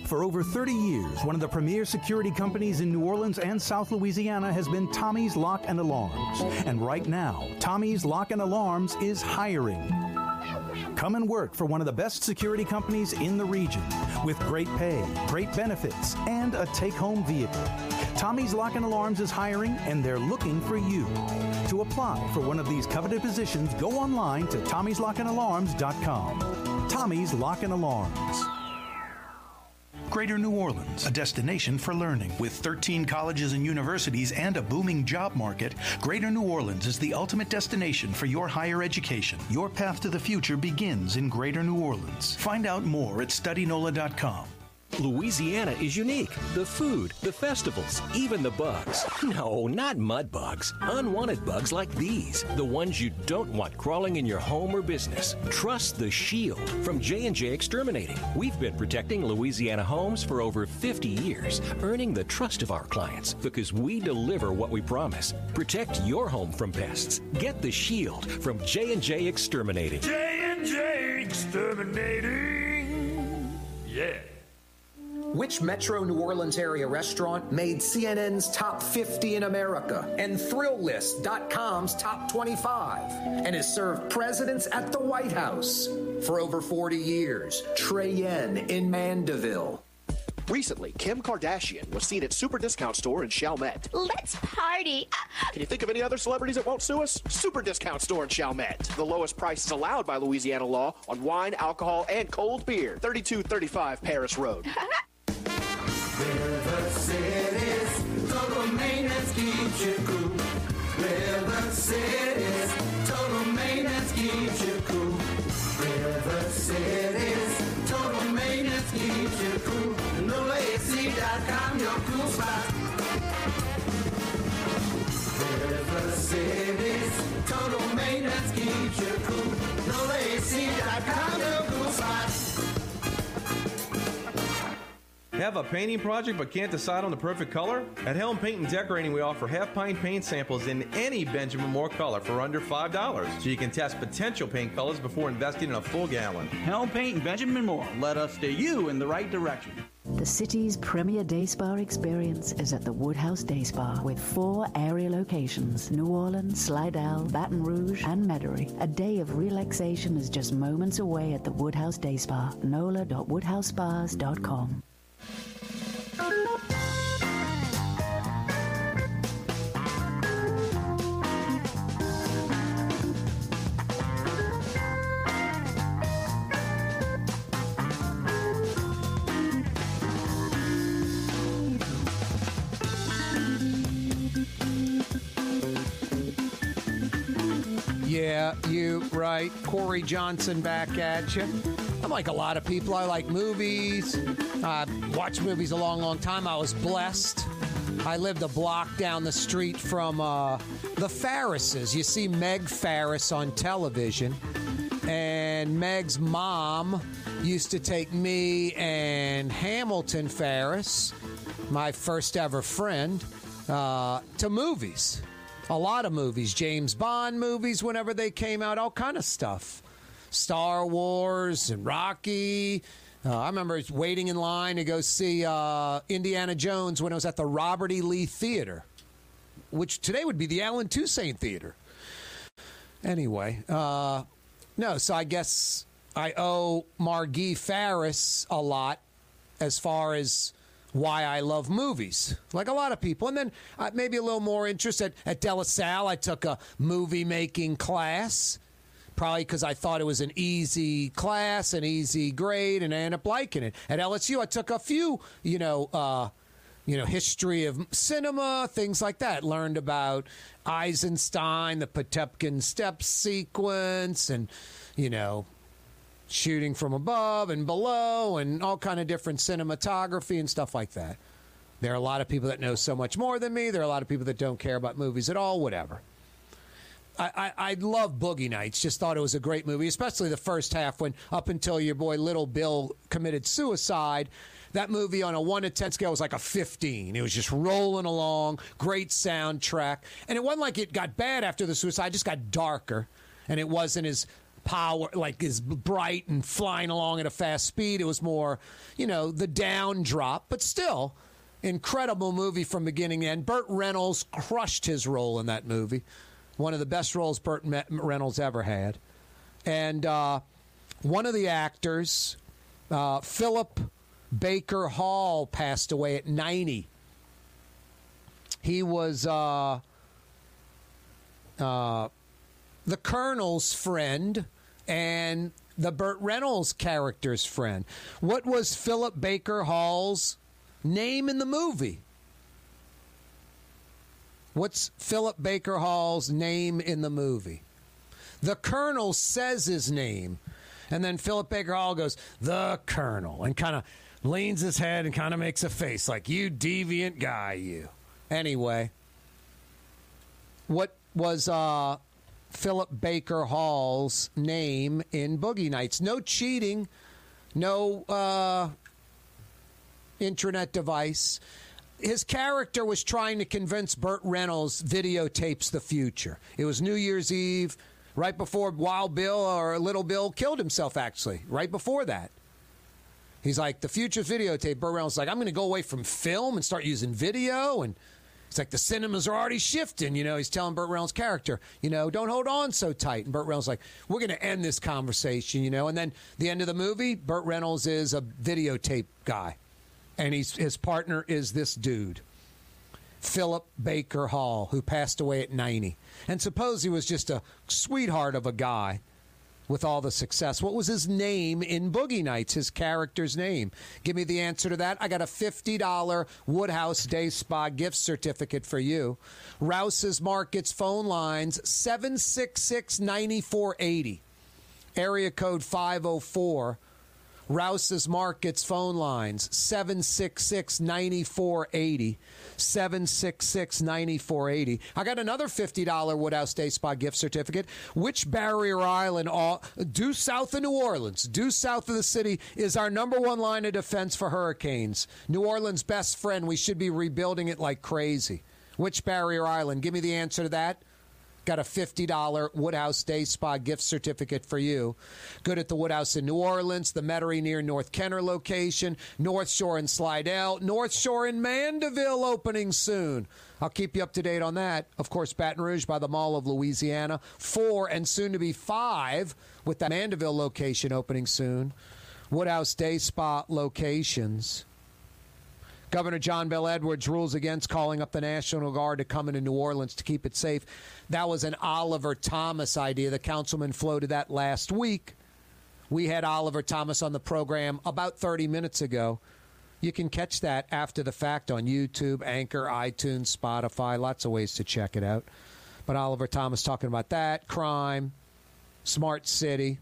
For over 30 years, one of the premier security companies in New Orleans and South Louisiana has been Tommy's Lock and Alarms. And right now, Tommy's Lock and Alarms is hiring. Come and work for one of the best security companies in the region with great pay, great benefits, and a take home vehicle. Tommy's Lock and Alarms is hiring and they're looking for you. To apply for one of these coveted positions, go online to tommy'slockandalarms.com. Tommy's Lock and Alarms. Greater New Orleans, a destination for learning. With 13 colleges and universities and a booming job market, Greater New Orleans is the ultimate destination for your higher education. Your path to the future begins in Greater New Orleans. Find out more at studynola.com. Louisiana is unique. The food, the festivals, even the bugs. No, not mud bugs. Unwanted bugs like these, the ones you don't want crawling in your home or business. Trust the Shield from J&J Exterminating. We've been protecting Louisiana homes for over 50 years, earning the trust of our clients because we deliver what we promise. Protect your home from pests. Get the Shield from J&J Exterminating. J&J Exterminating. Yeah. Which Metro New Orleans area restaurant made CNN's top 50 in America and Thrillist.com's top 25 and has served presidents at the White House for over 40 years? Trey Yuen in Mandeville. Recently, Kim Kardashian was seen at Super Discount Store in Chalmette. Let's party. Can you think of any other celebrities that won't sue us? Super Discount Store in Chalmette. The lowest prices allowed by Louisiana law on wine, alcohol, and cold beer. 3235 Paris Road. River City's total maintenance keeps you cool. River City's total maintenance keeps you cool. River City's total maintenance keeps you cool. Cool. River City's total maintenance keeps you cool. Cool spot. Have a painting project but can't decide on the perfect color? At Helm Paint and Decorating, we offer half pint paint samples in any Benjamin Moore color for under $5, so you can test potential paint colors before investing in a full gallon. Helm Paint and Benjamin Moore. Let us steer you in the right direction. The city's premier day spa experience is at the Woodhouse Day Spa with four area locations New Orleans, Slidell, Baton Rouge, and Metairie. A day of relaxation is just moments away at the Woodhouse Day Spa. NOLA.woodhousespas.com. Yeah, you right. Corey Johnson back at you. I'm like a lot of people. I like movies. I watched movies a long, long time. I was blessed. I lived a block down the street from uh, the Farrises. You see Meg Farris on television, and Meg's mom used to take me and Hamilton Farris, my first ever friend, uh, to movies. A lot of movies, James Bond movies, whenever they came out, all kind of stuff. Star Wars and Rocky. Uh, I remember waiting in line to go see uh, Indiana Jones when I was at the Robert E. Lee Theater, which today would be the Allen Toussaint Theater. Anyway, uh, no, so I guess I owe Margie Farris a lot as far as why I love movies, like a lot of people. And then uh, maybe a little more interest at, at De La Salle. I took a movie making class, probably because I thought it was an easy class, an easy grade, and I ended up liking it. At LSU, I took a few, you know, uh, you know, history of cinema, things like that. Learned about Eisenstein, the Potemkin step sequence, and you know, shooting from above and below and all kind of different cinematography and stuff like that. There are a lot of people that know so much more than me. There are a lot of people that don't care about movies at all, whatever. I, I, I love Boogie Nights. Just thought it was a great movie, especially the first half when up until your boy Little Bill committed suicide. That movie on a 1 to 10 scale was like a 15. It was just rolling along, great soundtrack. And it wasn't like it got bad after the suicide, it just got darker. And it wasn't as power, like is bright and flying along at a fast speed. It was more, you know, the down drop, but still incredible movie from beginning to end. Burt Reynolds crushed his role in that movie. One of the best roles Burt Reynolds ever had. And uh, one of the actors, uh, Philip Baker Hall, passed away at 90. He was uh, uh, the Colonel's friend and the Burt Reynolds character's friend. What was Philip Baker Hall's name in the movie? What's Philip Baker Hall's name in the movie? The Colonel says his name, and then Philip Baker Hall goes, The Colonel, and kind of leans his head and kind of makes a face like, You deviant guy, you. Anyway, what was uh, Philip Baker Hall's name in Boogie Nights? No cheating, no uh, intranet device. His character was trying to convince Burt Reynolds videotapes the future. It was New Year's Eve, right before Wild Bill or Little Bill killed himself, actually, right before that. He's like, the future's videotape. Burt Reynolds like, I'm going to go away from film and start using video. And it's like, the cinemas are already shifting. You know, he's telling Burt Reynolds' character, you know, don't hold on so tight. And Burt Reynolds like, we're going to end this conversation, you know. And then the end of the movie, Burt Reynolds is a videotape guy. And he's, his partner is this dude, Philip Baker Hall, who passed away at 90. And suppose he was just a sweetheart of a guy with all the success. What was his name in Boogie Nights, his character's name? Give me the answer to that. I got a $50 Woodhouse Day Spa gift certificate for you. Rouse's Markets phone lines 766 9480, area code 504. Rouse's Markets phone lines 766 9480. 766 9480. I got another $50 Woodhouse Day Spa gift certificate. Which barrier island, all, due south of New Orleans, due south of the city, is our number one line of defense for hurricanes? New Orleans' best friend. We should be rebuilding it like crazy. Which barrier island? Give me the answer to that. Got a $50 Woodhouse Day Spa gift certificate for you. Good at the Woodhouse in New Orleans, the Metairie near North Kenner location, North Shore in Slidell, North Shore in Mandeville opening soon. I'll keep you up to date on that. Of course, Baton Rouge by the Mall of Louisiana, four and soon to be five with that Mandeville location opening soon. Woodhouse Day Spa locations. Governor John Bel Edwards rules against calling up the National Guard to come into New Orleans to keep it safe. That was an Oliver Thomas idea. The councilman floated that last week. We had Oliver Thomas on the program about 30 minutes ago. You can catch that after the fact on YouTube, Anchor, iTunes, Spotify. Lots of ways to check it out. But Oliver Thomas talking about that, crime, smart city.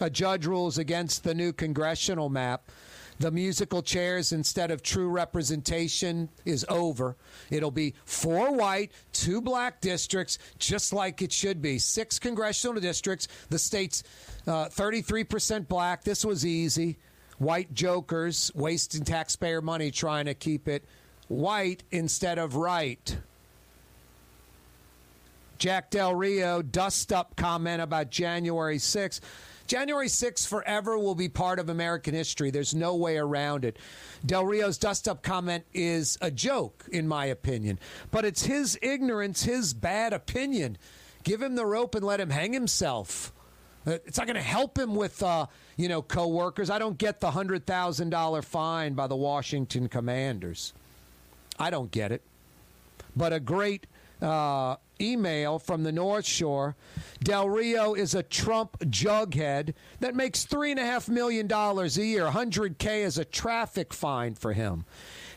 A judge rules against the new congressional map the musical chairs instead of true representation is over. It'll be four white, two black districts, just like it should be. Six congressional districts. The state's uh, 33% black. This was easy. White jokers wasting taxpayer money trying to keep it white instead of right. Jack Del Rio dust up comment about January 6th. January 6th forever will be part of American history. There's no way around it. Del Rio's dust up comment is a joke, in my opinion, but it's his ignorance, his bad opinion. Give him the rope and let him hang himself. Uh, It's not going to help him with, uh, you know, coworkers. I don't get the hundred thousand dollar fine by the Washington Commanders. I don't get it. But a great uh, email from the North Shore. Del Rio is a Trump jughead that makes three and a half million dollars a year. 100k is a traffic fine for him.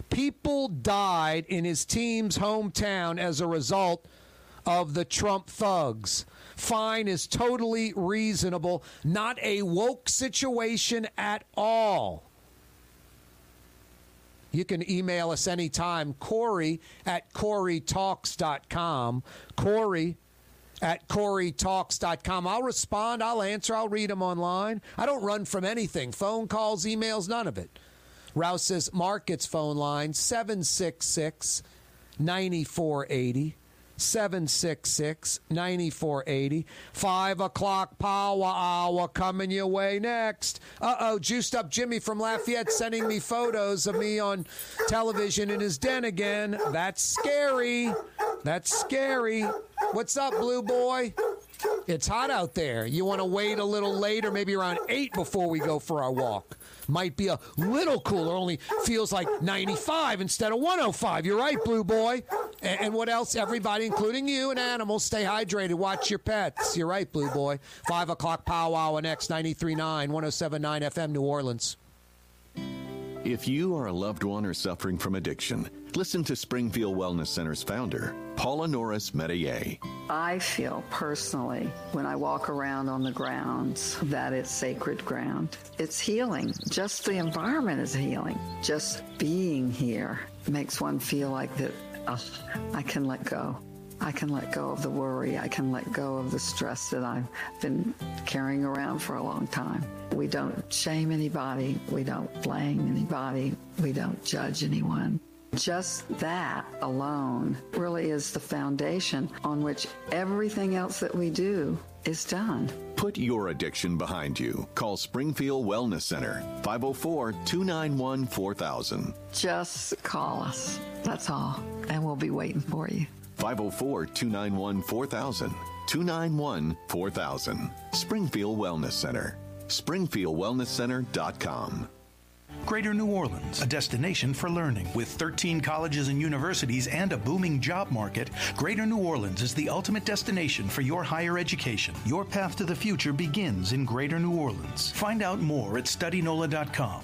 People died in his team's hometown as a result of the Trump thugs. Fine is totally reasonable, not a woke situation at all. You can email us anytime, Corey at CoreyTalks.com. Corey at CoreyTalks.com. I'll respond, I'll answer, I'll read them online. I don't run from anything phone calls, emails, none of it. Rouse's Markets phone line 766 9480. 766 9480. 5 o'clock power hour coming your way next. Uh oh, juiced up Jimmy from Lafayette sending me photos of me on television in his den again. That's scary. That's scary. What's up, Blue Boy? It's hot out there. You want to wait a little later, maybe around 8 before we go for our walk. Might be a little cooler, only feels like 95 instead of 105. You're right, Blue Boy. And, and what else? Everybody, including you and animals, stay hydrated. Watch your pets. You're right, Blue Boy. 5 o'clock powwow next 93.9, 107.9 FM, New Orleans. If you are a loved one or suffering from addiction, listen to Springfield Wellness Center's founder, Paula Norris Metier. I feel personally when I walk around on the grounds that it's sacred ground. It's healing. Just the environment is healing. Just being here makes one feel like that I can let go. I can let go of the worry. I can let go of the stress that I've been carrying around for a long time. We don't shame anybody. We don't blame anybody. We don't judge anyone. Just that alone really is the foundation on which everything else that we do is done. Put your addiction behind you. Call Springfield Wellness Center, 504 291 4000. Just call us. That's all. And we'll be waiting for you. 504 291 4000. 291 4000. Springfield Wellness Center. SpringfieldWellnessCenter.com. Greater New Orleans, a destination for learning. With 13 colleges and universities and a booming job market, Greater New Orleans is the ultimate destination for your higher education. Your path to the future begins in Greater New Orleans. Find out more at studynola.com.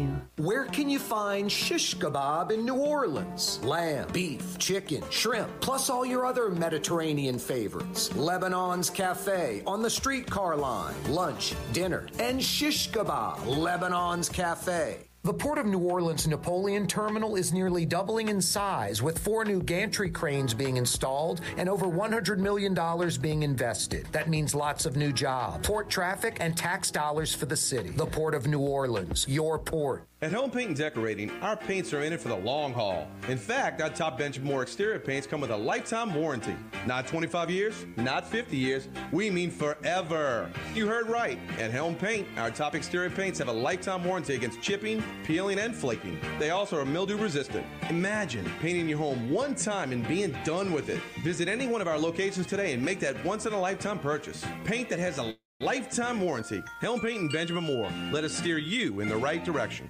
Where can you find shish kebab in New Orleans? Lamb, beef, chicken, shrimp, plus all your other Mediterranean favorites. Lebanon's Cafe on the streetcar line. Lunch, dinner, and shish kebab. Lebanon's Cafe. The Port of New Orleans Napoleon Terminal is nearly doubling in size, with four new gantry cranes being installed and over $100 million being invested. That means lots of new jobs, port traffic, and tax dollars for the city. The Port of New Orleans, your port. At Helm Paint and Decorating, our paints are in it for the long haul. In fact, our top Benjamin Moore exterior paints come with a lifetime warranty. Not 25 years, not 50 years, we mean forever. You heard right. At Helm Paint, our top exterior paints have a lifetime warranty against chipping, peeling, and flaking. They also are mildew resistant. Imagine painting your home one time and being done with it. Visit any one of our locations today and make that once in a lifetime purchase. Paint that has a lifetime warranty. Helm Paint and Benjamin Moore. Let us steer you in the right direction.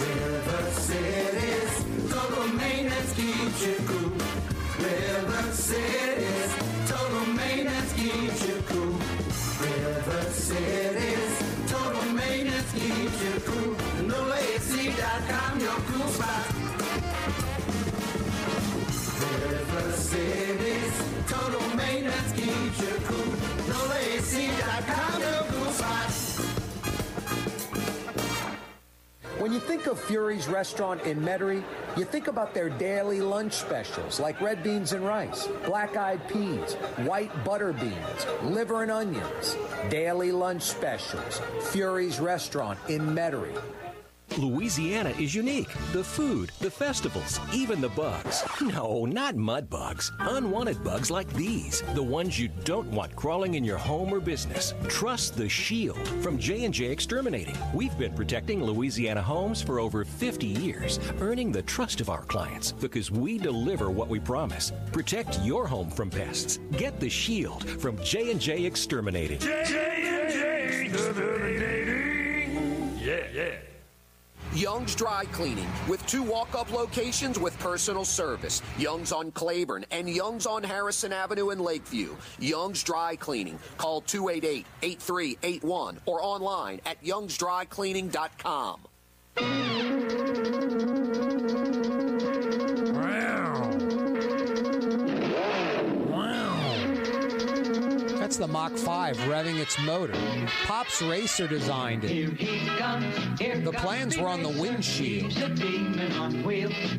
River City's total maintenance keeps you cool. When you think of Fury's restaurant in Metairie, you think about their daily lunch specials like red beans and rice, black eyed peas, white butter beans, liver and onions. Daily lunch specials. Fury's restaurant in Metairie. Louisiana is unique. The food, the festivals, even the bugs. No, not mud bugs. Unwanted bugs like these, the ones you don't want crawling in your home or business. Trust the Shield from J&J Exterminating. We've been protecting Louisiana homes for over 50 years, earning the trust of our clients because we deliver what we promise. Protect your home from pests. Get the Shield from J&J Exterminating. J&J Exterminating. Yeah, yeah. Young's Dry Cleaning with two walk up locations with personal service Young's on Claiborne and Young's on Harrison Avenue in Lakeview. Young's Dry Cleaning. Call 288 8381 or online at youngsdrycleaning.com. the Mach 5 revving its motor. Pops Racer designed it. The plans were on the windshield.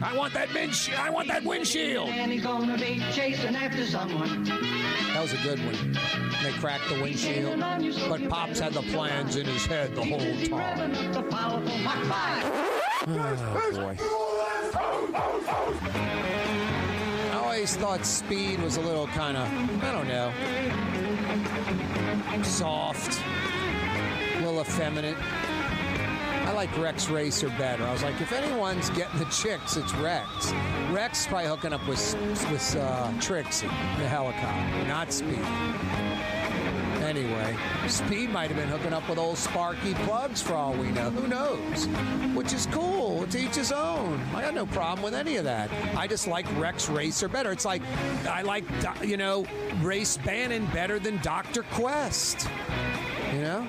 I want that windshield. I want that windshield. And he's gonna be chasing after someone. That was a good one. They cracked the windshield, but Pops had the plans in his head the whole time. Oh, boy. I always thought Speed was a little kind of, I don't know, soft, a little effeminate. I like Rex Racer better. I was like, if anyone's getting the chicks, it's Rex. Rex probably hooking up with with uh, Trixie, the helicopter, not Speed. Anyway, Speed might have been hooking up with old Sparky Plugs for all we know. Who knows? Which is cool. To each his own. I got no problem with any of that. I just like Rex Racer better. It's like I like you know Race Bannon better than Doctor Quest. You know.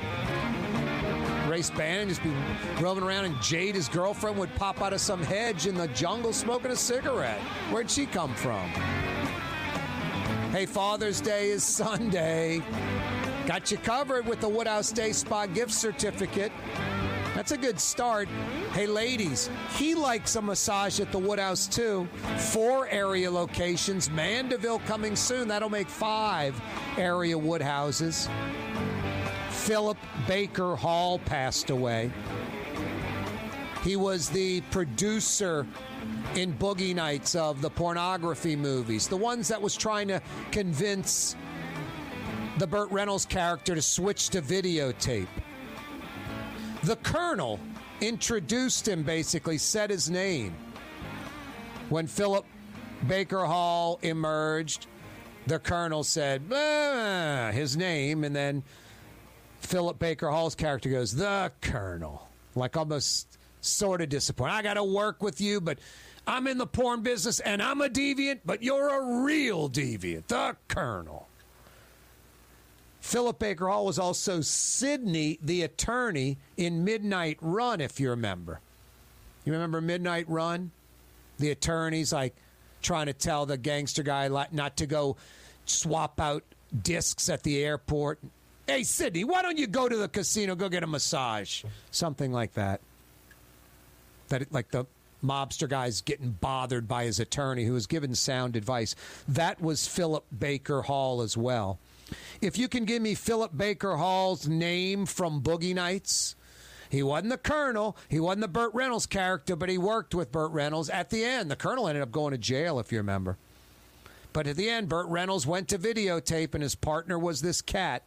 Race Bannon just be roaming around and Jade, his girlfriend, would pop out of some hedge in the jungle smoking a cigarette. Where'd she come from? Hey, Father's Day is Sunday. Got you covered with the Woodhouse Day Spa gift certificate. That's a good start. Hey, ladies, he likes a massage at the Woodhouse too. Four area locations. Mandeville coming soon. That'll make five area Woodhouses. Philip Baker Hall passed away. He was the producer in Boogie Nights of the pornography movies, the ones that was trying to convince the Burt Reynolds character to switch to videotape. The Colonel introduced him, basically, said his name. When Philip Baker Hall emerged, the Colonel said "Ah," his name, and then Philip Baker Hall's character goes, The Colonel. Like almost sort of disappointed. I got to work with you, but I'm in the porn business and I'm a deviant, but you're a real deviant. The Colonel. Philip Baker Hall was also Sidney, the attorney, in Midnight Run, if you remember. You remember Midnight Run? The attorney's like trying to tell the gangster guy not to go swap out discs at the airport. Hey, Sidney, why don't you go to the casino, go get a massage? Something like that. That, like the mobster guy's getting bothered by his attorney who was given sound advice. That was Philip Baker Hall as well. If you can give me Philip Baker Hall's name from Boogie Nights, he wasn't the Colonel. He wasn't the Burt Reynolds character, but he worked with Burt Reynolds. At the end, the Colonel ended up going to jail, if you remember. But at the end, Burt Reynolds went to videotape, and his partner was this cat,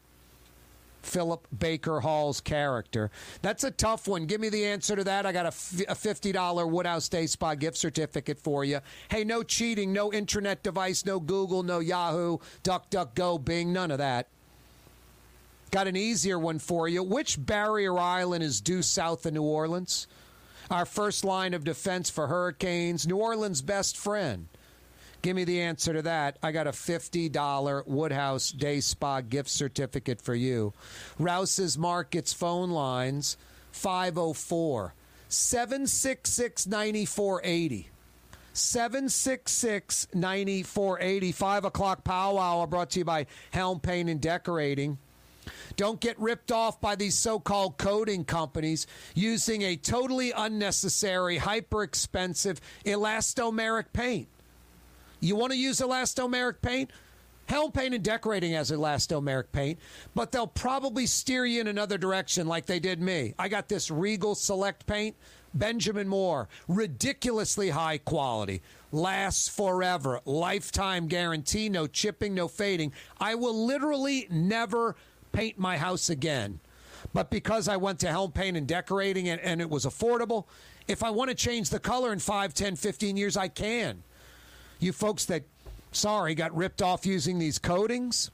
Philip Baker Hall's character. That's a tough one. Give me the answer to that. I got a, f- a $50 Woodhouse Day Spa gift certificate for you. Hey, no cheating, no internet device, no Google, no Yahoo, DuckDuckGo, Bing, none of that. Got an easier one for you. Which barrier island is due south of New Orleans? Our first line of defense for hurricanes, New Orleans' best friend. Give me the answer to that. I got a $50 Woodhouse Day Spa gift certificate for you. Rouse's Markets phone lines 504 766 9480. 766 9480. 5 o'clock powwow brought to you by Helm Paint and Decorating. Don't get ripped off by these so called coating companies using a totally unnecessary, hyper expensive elastomeric paint. You want to use elastomeric paint? Helm Paint and Decorating has elastomeric paint, but they'll probably steer you in another direction like they did me. I got this Regal Select paint, Benjamin Moore, ridiculously high quality, lasts forever, lifetime guarantee, no chipping, no fading. I will literally never paint my house again. But because I went to Helm Paint and Decorating and, and it was affordable, if I want to change the color in 5, 10, 15 years, I can. You folks that, sorry, got ripped off using these coatings,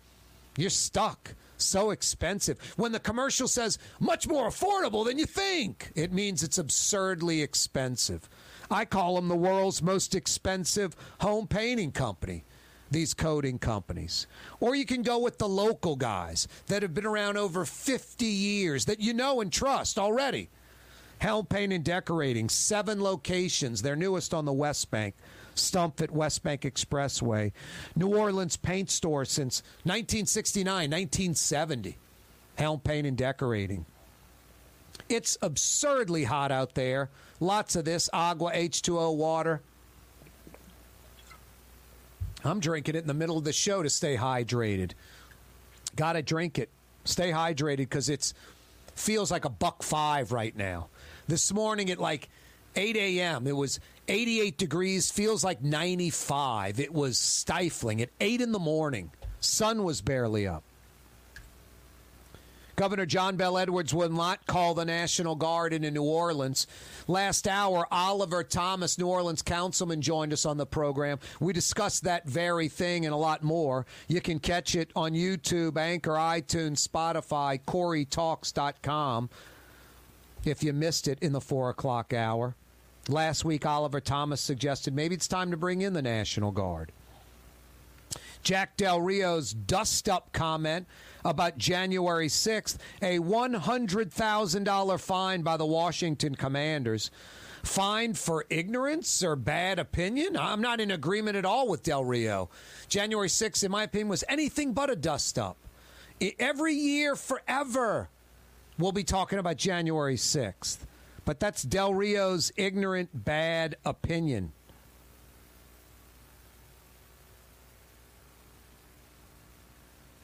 you're stuck. So expensive. When the commercial says much more affordable than you think, it means it's absurdly expensive. I call them the world's most expensive home painting company these coating companies. Or you can go with the local guys that have been around over 50 years that you know and trust already. Helm Paint and Decorating, seven locations, their newest on the West Bank. Stump at West Bank Expressway. New Orleans paint store since 1969, 1970. Helm Paint and Decorating. It's absurdly hot out there. Lots of this agua H2O water. I'm drinking it in the middle of the show to stay hydrated. Got to drink it. Stay hydrated because it's feels like a buck five right now. This morning at like 8 a.m. It was 88 degrees, feels like 95. It was stifling at 8 in the morning. Sun was barely up. Governor John Bel Edwards will not call the National Guard into New Orleans. Last hour, Oliver Thomas, New Orleans councilman, joined us on the program. We discussed that very thing and a lot more. You can catch it on YouTube, Anchor, iTunes, Spotify, CoreyTalks.com if you missed it in the 4 o'clock hour. Last week, Oliver Thomas suggested maybe it's time to bring in the National Guard. Jack Del Rio's dust up comment about January 6th, a $100,000 fine by the Washington Commanders. Fined for ignorance or bad opinion? I'm not in agreement at all with Del Rio. January 6th, in my opinion, was anything but a dust up. Every year, forever, we'll be talking about January 6th. But that's Del Rio's ignorant, bad opinion.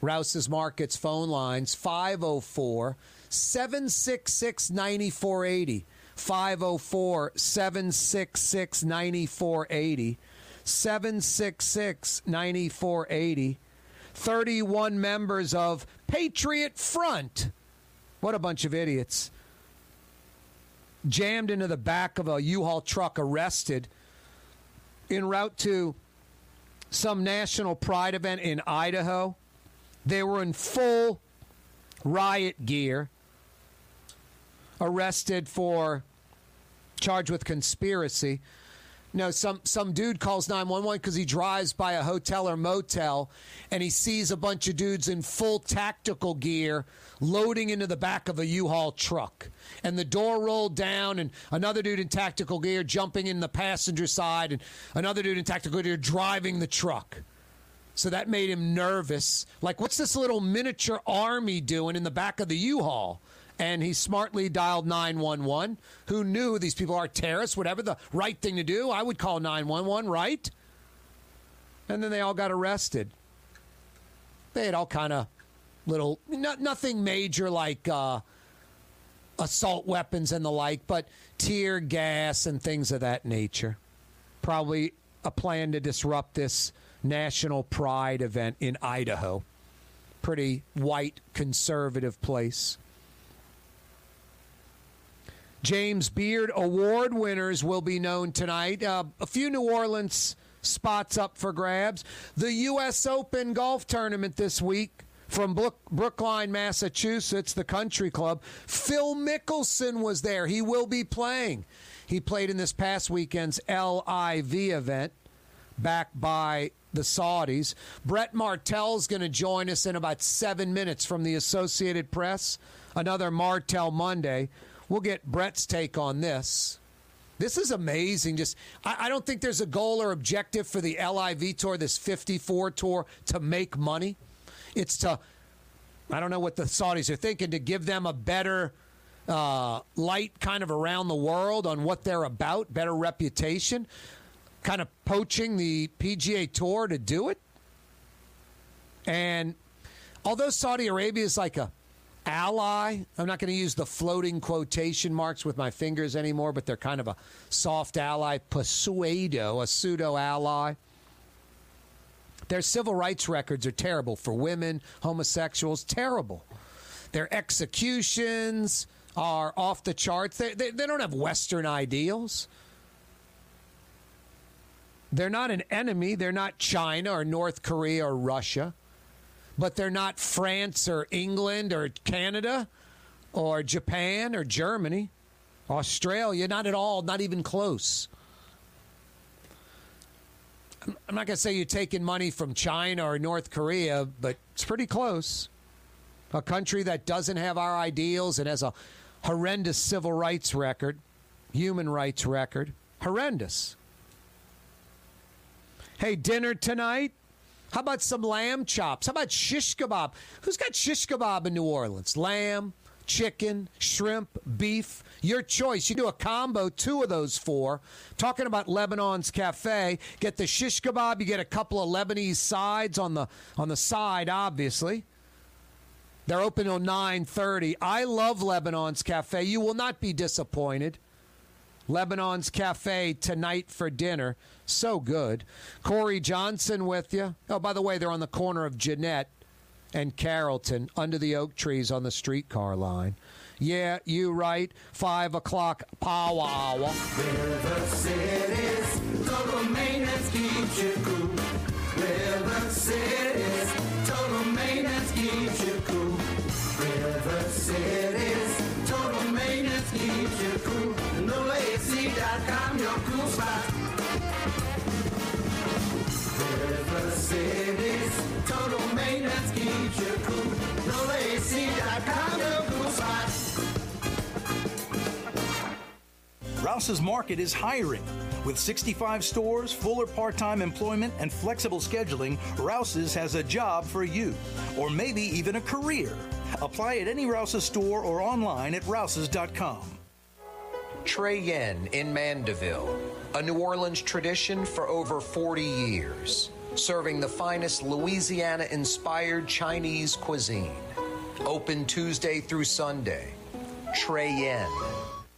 Rouse's Markets phone lines 504 766 9480. 504 766 9480. 766 9480. 31 members of Patriot Front. What a bunch of idiots. Jammed into the back of a U Haul truck, arrested en route to some national pride event in Idaho. They were in full riot gear, arrested for charged with conspiracy. No, some some dude calls 911 because he drives by a hotel or motel and he sees a bunch of dudes in full tactical gear loading into the back of a U-Haul truck. And the door rolled down and another dude in tactical gear jumping in the passenger side and another dude in tactical gear driving the truck. So that made him nervous. Like, what's this little miniature army doing in the back of the U Haul? And he smartly dialed 911. Who knew these people are terrorists? Whatever the right thing to do, I would call 911, right? And then they all got arrested. They had all kind of little, not, nothing major like uh, assault weapons and the like, but tear gas and things of that nature. Probably a plan to disrupt this National Pride event in Idaho. Pretty white conservative place. James Beard Award winners will be known tonight. Uh, a few New Orleans spots up for grabs. The U.S. Open golf tournament this week from Brook- Brookline, Massachusetts, the country club. Phil Mickelson was there. He will be playing. He played in this past weekend's LIV event, backed by the Saudis. Brett Martel's going to join us in about seven minutes from the Associated Press. Another Martel Monday. We'll get Brett's take on this. This is amazing. Just I, I, don't think there's a goal or objective for the LIV tour, this 54 tour, to make money. It's to I don't know what the Saudis are thinking to give them a better uh, light kind of around the world on what they're about, better reputation, kind of poaching the PGA Tour to do it. And although Saudi Arabia is like a ally, I'm not going to use the floating quotation marks with my fingers anymore, but they're kind of a soft ally, pseudo, a pseudo ally. Their civil rights records are terrible for women, homosexuals, terrible. Their executions are off the charts. They, they, they don't have Western ideals. They're not an enemy. They're not China or North Korea or Russia. But they're not France or England or Canada or Japan or Germany, Australia. Not at all, not even close. I'm not going to say you're taking money from China or North Korea, but it's pretty close. A country that doesn't have our ideals and has a horrendous civil rights record, human rights record. Horrendous. Hey, dinner tonight? How about some lamb chops? How about shish kebab? Who's got shish kebab in New Orleans? Lamb, chicken, shrimp, beef. Your choice. You do a combo, two of those four. Talking about Lebanon's Cafe, get the shish kebab. You get a couple of Lebanese sides on the on the side, obviously. They're open till nine thirty. I love Lebanon's Cafe. You will not be disappointed. Lebanon's Cafe tonight for dinner. So good. Corey Johnson with you. Oh, by the way, they're on the corner of Jeanette and Carrollton under the oak trees on the streetcar line. Yeah, you right. Five o'clock hour. River maintenance keeps you cool. River River City's total maintenance keeps you cool. NolaAC.com, your cool spot. Rouse's Market is hiring. With 65 stores, fuller part time employment, and flexible scheduling, Rouse's has a job for you, or maybe even a career. Apply at any Rouse's store or online at rouses.com. Trey Yuen in Mandeville, a New Orleans tradition for over 40 years, serving the finest Louisiana inspired Chinese cuisine. Open Tuesday through Sunday. Trey Yuen.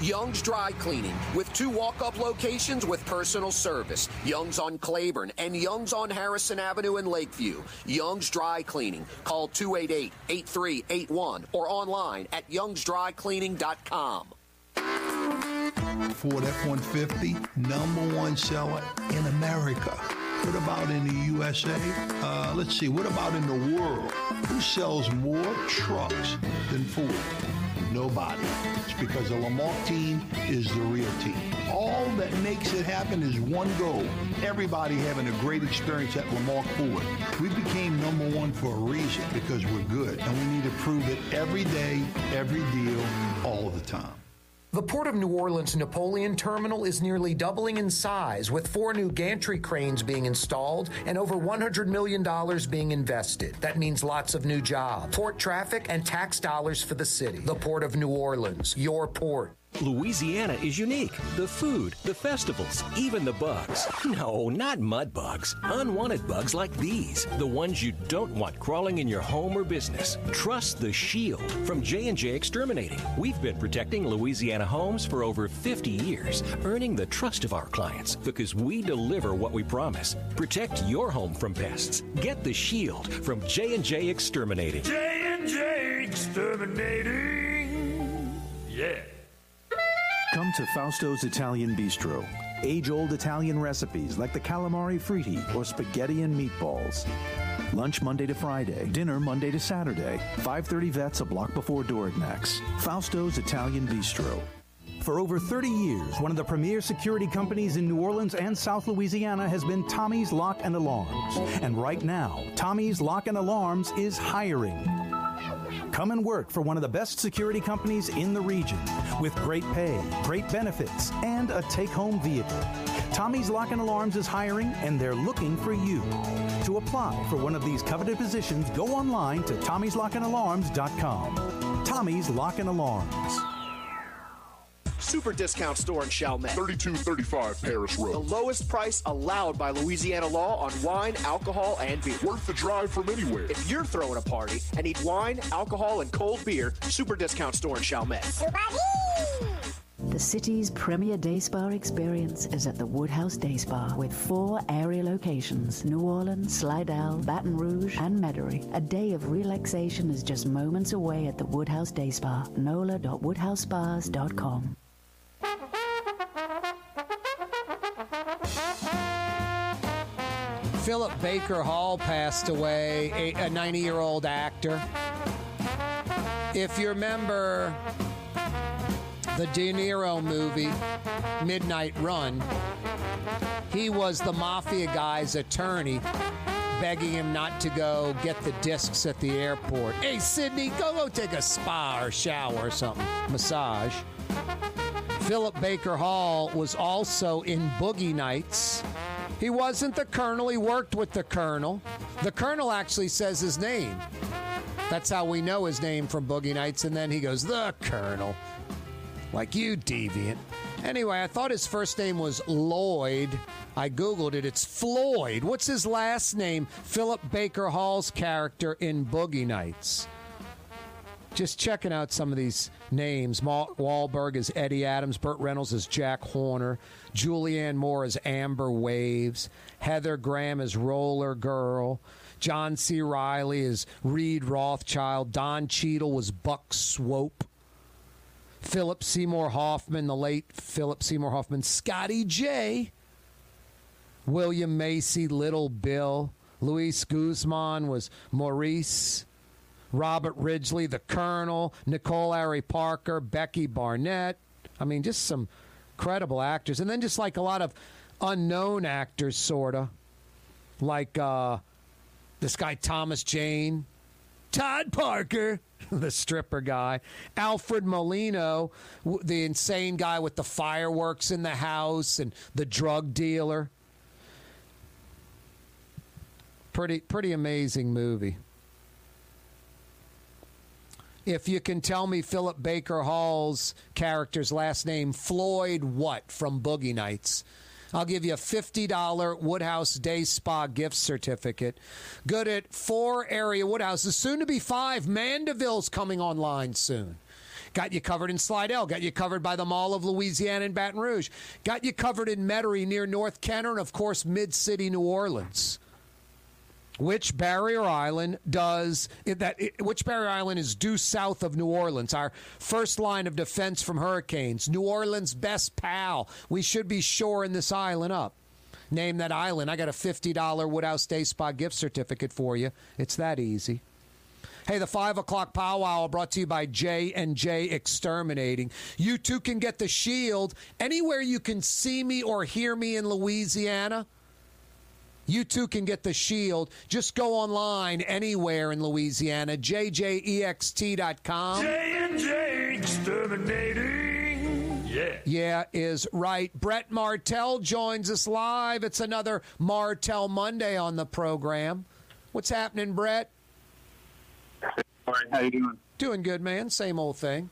Young's Dry Cleaning with two walk up locations with personal service Young's on Claiborne and Young's on Harrison Avenue in Lakeview. Young's Dry Cleaning. Call 288 8381 or online at youngsdrycleaning.com. Ford F-150, number one seller in America. What about in the USA? Uh, let's see, what about in the world? Who sells more trucks than Ford? Nobody. It's because the Lamarque team is the real team. All that makes it happen is one goal. Everybody having a great experience at Lamarque Ford. We became number one for a reason because we're good. And we need to prove it every day, every deal, all the time. The Port of New Orleans Napoleon Terminal is nearly doubling in size, with four new gantry cranes being installed and over $100 million being invested. That means lots of new jobs, port traffic, and tax dollars for the city. The Port of New Orleans, your port. Louisiana is unique. The food, the festivals, even the bugs. No, not mud bugs. Unwanted bugs like these, the ones you don't want crawling in your home or business. Trust the Shield from J&J Exterminating. We've been protecting Louisiana homes for over 50 years, earning the trust of our clients because we deliver what we promise. Protect your home from pests. Get the Shield from J&J Exterminating. J&J Exterminating. Yeah. Come to Fausto's Italian Bistro. age old Italian recipes like the calamari fritti or spaghetti and meatballs. Lunch Monday to Friday, dinner Monday to Saturday. 530 Vets a block before Dorignac's. Fausto's Italian Bistro. For over 30 years, one of the premier security companies in New Orleans and South Louisiana has been Tommy's Lock and Alarms. And right now, Tommy's Lock and Alarms is hiring. Come and work for one of the best security companies in the region with great pay, great benefits, and a take home vehicle. Tommy's Lock and Alarms is hiring and they're looking for you. To apply for one of these coveted positions, go online to tommy'slockandalarms.com. Tommy's Lock and Alarms. Super discount store in Chalmette. 3235 Paris Road. The lowest price allowed by Louisiana law on wine, alcohol, and beer. Worth the drive from anywhere. If you're throwing a party and need wine, alcohol, and cold beer, Super discount store in Chalmette. The city's premier day spa experience is at the Woodhouse Day Spa with four area locations New Orleans, Slidell, Baton Rouge, and Metairie. A day of relaxation is just moments away at the Woodhouse Day Spa. NOLA.woodhousespas.com. Philip Baker Hall passed away, a 90 year old actor. If you remember the De Niro movie, Midnight Run, he was the mafia guy's attorney, begging him not to go get the discs at the airport. Hey, Sidney, go go take a spa or shower or something, massage. Philip Baker Hall was also in Boogie Nights. He wasn't the colonel, he worked with the colonel. The colonel actually says his name. That's how we know his name from Boogie Nights, and then he goes, The colonel. Like you, deviant. Anyway, I thought his first name was Lloyd. I Googled it. It's Floyd. What's his last name? Philip Baker Hall's character in Boogie Nights just checking out some of these names. Mark Wahlberg is Eddie Adams, Burt Reynolds is Jack Horner, Julianne Moore is Amber Waves, Heather Graham is Roller Girl, John C. Reilly is Reed Rothschild, Don Cheadle was Buck Swope. Philip Seymour Hoffman, the late Philip Seymour Hoffman, Scotty J. William Macy, Little Bill, Luis Guzman was Maurice. Robert Ridgely, the Colonel, Nicole Ari Parker, Becky Barnett. I mean, just some credible actors. And then just like a lot of unknown actors, sort of. Like uh, this guy, Thomas Jane, Todd Parker, the stripper guy, Alfred Molina, the insane guy with the fireworks in the house, and the drug dealer. Pretty, pretty amazing movie. If you can tell me Philip Baker Hall's character's last name, Floyd what from Boogie Nights, I'll give you a $50 Woodhouse Day Spa gift certificate. Good at four area Woodhouses, soon to be five. Mandeville's coming online soon. Got you covered in Slidell. Got you covered by the Mall of Louisiana in Baton Rouge. Got you covered in Metairie near North Kenner and, of course, Mid City, New Orleans. Which barrier island does that? Which barrier island is due south of New Orleans? Our first line of defense from hurricanes. New Orleans' best pal. We should be shoring this island up. Name that island. I got a fifty dollar Woodhouse Day Spa gift certificate for you. It's that easy. Hey, the five o'clock powwow brought to you by J and J Exterminating. You too can get the shield anywhere you can see me or hear me in Louisiana. You too can get the shield. Just go online anywhere in Louisiana, jjext.com. J&J Exterminating. Yeah. Yeah, is right. Brett Martel joins us live. It's another Martel Monday on the program. What's happening, Brett? All right, how you doing? Doing good, man. Same old thing.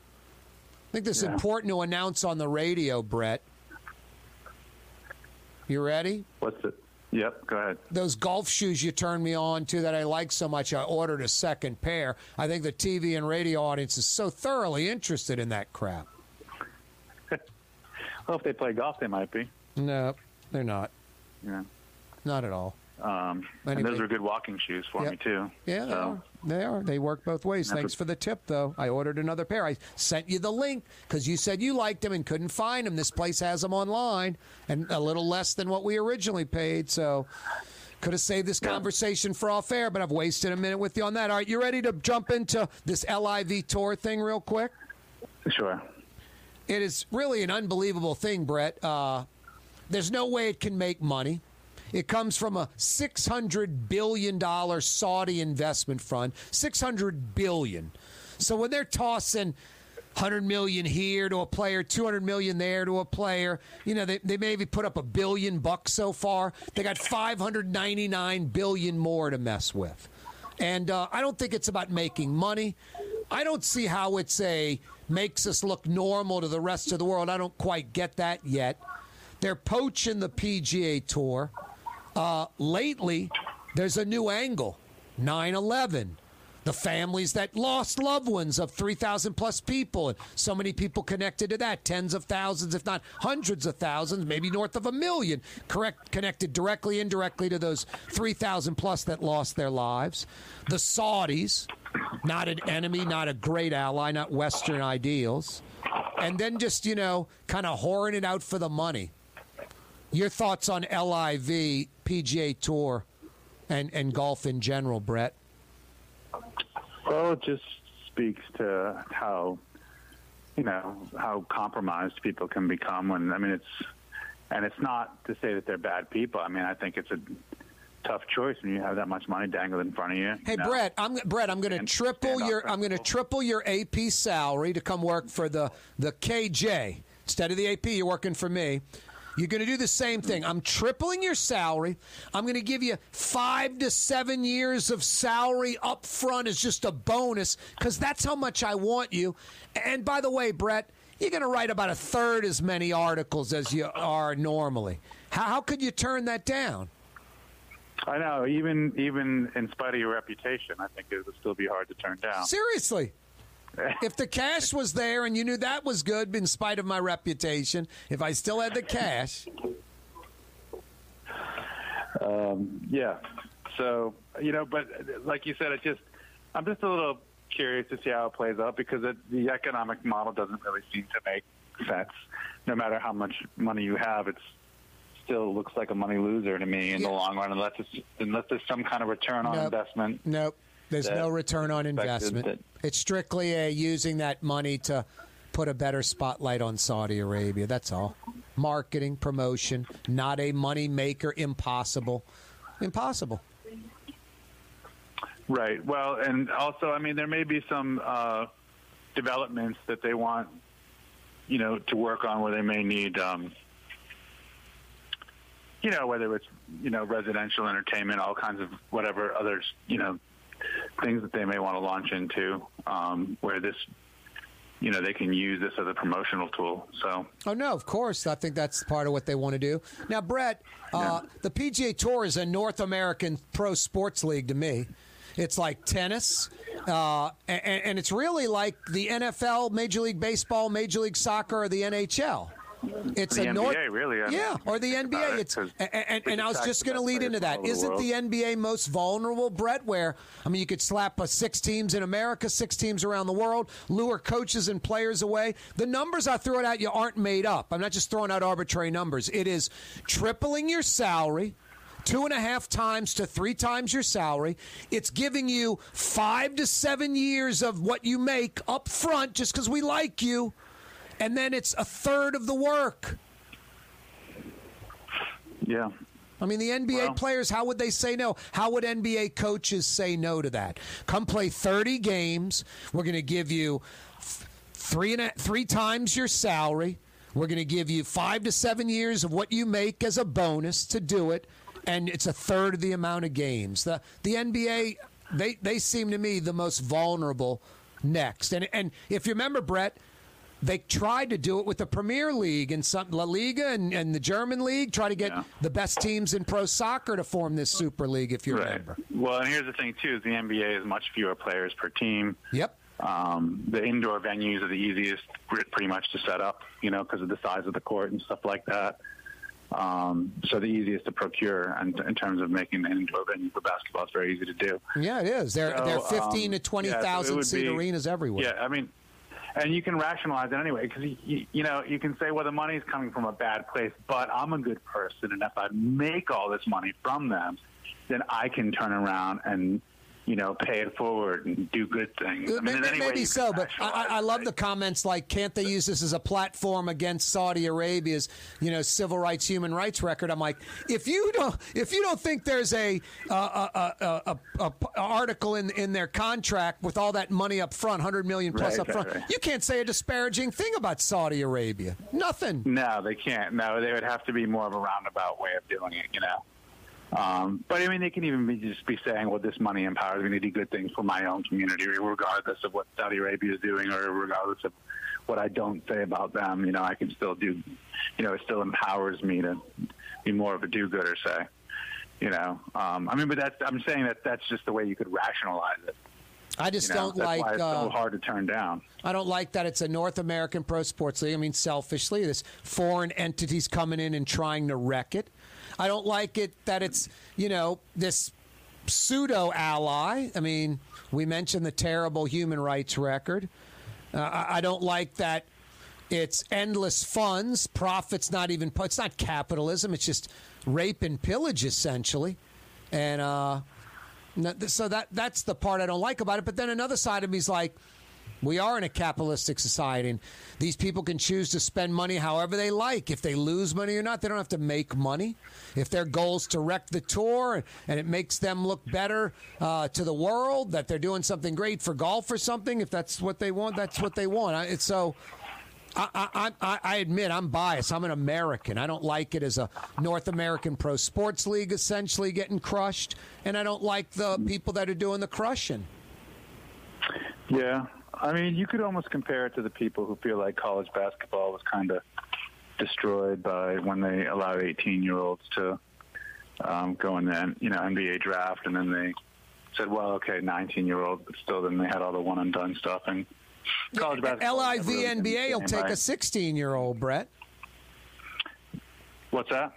I think this is Yeah. important to announce on the radio, Brett. You ready? What's it? Yep, go ahead. those golf shoes you turned me on to that I like so much, I ordered a second pair. I think the TV and radio audience is so thoroughly interested in that crap. Well, if they play golf, they might be. No, they're not. Yeah. Not at all. Um, and those are good walking shoes for Yep. me too. Yeah, they So, are. They are. They work both ways. That's Thanks a- for the tip, though. I ordered another pair. I sent you the link because you said you liked them and couldn't find them. This place has them online and a little less than what we originally paid. So could have saved this conversation for off air, but I've wasted a minute with you on that. All right, you ready to jump into this LIV tour thing real quick? Sure. It is really an unbelievable thing, Brett. Uh, there's no way it can make money. It comes from a $600 billion Saudi investment fund. 600 billion. So when they're tossing 100 million here to a player, 200 million there to a player, you know, they, they maybe put up a billion bucks so far. They got 599 billion more to mess with. And uh, I don't think it's about making money. I don't see how it's a makes us look normal to the rest of the world. I don't quite get that yet. They're poaching the PGA Tour. Uh, lately, there's a new angle 9 11. The families that lost loved ones of 3,000 plus people. And so many people connected to that. Tens of thousands, if not hundreds of thousands, maybe north of a million, correct, connected directly, indirectly to those 3,000 plus that lost their lives. The Saudis, not an enemy, not a great ally, not Western ideals. And then just, you know, kind of whoring it out for the money. Your thoughts on LIV, PGA Tour, and, and golf in general, Brett? Well, it just speaks to how, you know, how compromised people can become when, I mean, it's, and it's not to say that they're bad people. I mean, I think it's a tough choice when you have that much money dangled in front of you. Hey know? Brett, I'm Brett. I'm going to triple your I'm going to triple your AP salary to come work for the the KJ instead of the AP. You're working for me. You're going to do the same thing. I'm tripling your salary. I'm going to give you five to seven years of salary up front as just a bonus because that's how much I want you. And by the way, Brett, you're going to write about a third as many articles as you are normally. How, how could you turn that down? I know, even even in spite of your reputation, I think it would still be hard to turn down. Seriously. if the cash was there and you knew that was good in spite of my reputation, if I still had the cash. Um, yeah. So you know, but like you said, it just I'm just a little curious to see how it plays out because it, the economic model doesn't really seem to make sense. No matter how much money you have, it's still looks like a money loser to me in the long run, unless it's unless there's some kind of return on Nope. investment. Nope. There's no return on investment. that- It's strictly a using that money to put a better spotlight on Saudi Arabia. That's all. Marketing, promotion, not a money maker. Impossible. Impossible. Right. Well, and also, I mean, there may be some uh, developments that they want, you know, to work on where they may need, um, you know, whether it's you know residential entertainment, all kinds of whatever others, you know, things that they may want to launch into, um, where this, you know, they can use this as a promotional tool. So. Oh no, of course. I think that's part of what they want to do. Now, Brett, uh, the PGA Tour is a North American pro sports league to me. It's like tennis, uh, and, and it's really like the NFL, Major League Baseball, Major League Soccer, or the NHL. It's The a North, NBA, really, I yeah, or the NBA. it, It's and, and, and I was just going to lead into that. over the Isn't the NBA most vulnerable, Brett? Where I mean, you could slap uh, six teams in America, six teams around the world, lure coaches and players away. The numbers I throw at you aren't made up. I'm not just throwing out arbitrary numbers. It is tripling your salary. Two and a half times to three times your salary. It's giving you five to seven years of what you make up front just because we like you. And then it's a third of the work. Yeah. I mean, the NBA players, how would they say no? How would NBA coaches say no to that? Come play 30 games. We're going to give you three, and a, three times your salary. We're going to give you five to seven years of what you make as a bonus to do it. And it's a third of the amount of games. The, the NBA, they, they seem to me the most vulnerable next. And, and if you remember, Brett, they tried to do it with the Premier League and some La Liga and, and the German league. Try to get the best teams in pro soccer to form this Super League. If you remember, Well, and here's the thing too: is the NBA is much fewer players per team. Yep. Um, the indoor venues are the easiest, pretty much, to set up. You know, because of the size of the court and stuff like that. Um, so the easiest to procure, and in terms of making an indoor venue for basketball, it's very easy to do. Yeah, it is. There are So, they're 15 um, to 20,000 yeah, so seat be- arenas everywhere. Yeah, I mean, and you can rationalize it anyway because you, you, you know you can say, well, the money's coming from a bad place, but I'm a good person, and if I make all this money from them, then I can turn around and you know pay it forward and do good things. I mean, in Maybe, maybe so, but I, I love the comments like, can't they use this as a platform against Saudi Arabia's, you know, civil rights, human rights record? I'm like, if you don't, if you don't think there's a, uh, a, a, a, a, article in in their contract with all that money up front, hundred million plus Right, up front, right. you can't say a disparaging thing about Saudi Arabia. Nothing. No, they can't. No, they would have to be more of a roundabout way of doing it, you know. Um, but I mean, they can even be, just be saying, "Well, this money empowers me to do good things for my own community, regardless of what Saudi Arabia is doing, or regardless of what I don't say about them. You know, I can still do. You know, it still empowers me to be more of a do-gooder. Say, you know. Um, I mean, but that's I'm saying that that's just the way you could rationalize it. I just You know, don't that's like. why it's so uh, hard to turn down. I don't like that it's a North American pro sports league. I mean, selfishly, this foreign entities coming in and trying to wreck it. I don't like it that it's you know this pseudo ally. I mean, we mentioned the terrible human rights record. Uh, I, I don't like that it's endless funds, profits. Not even it's not capitalism. It's just rape and pillage essentially, and uh, so that that's the part I don't like about it. But then another side of me is like, we are in a capitalistic society, and these people can choose to spend money however they like. If they lose money or not, they don't have to make money. If their goal is to wreck the tour and it makes them look better uh, to the world, that they're doing something great for golf or something, if that's what they want, that's what they want. It's so. I, I, I admit I'm biased. I'm an American. I don't like it as a North American pro sports league essentially getting crushed, and I don't like the people that are doing the crushing. Yeah, I mean, you could almost compare it to the people who feel like college basketball was kind of destroyed by when they allowed 18-year-olds to um, go in the you know NBA draft, and then they said, well, okay, 19-year-old, but still, then they had all the one and done stuff and college basketball. was LIV really NBA will take right? a 16 year old, Brett. What's that?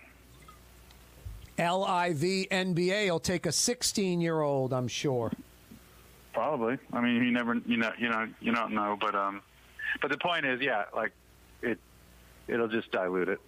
LIV NBA will take a 16 year old, I'm sure. Probably. I mean, you never, you know, you know, you don't know, but um, but the point is, yeah, like it, it'll just dilute it.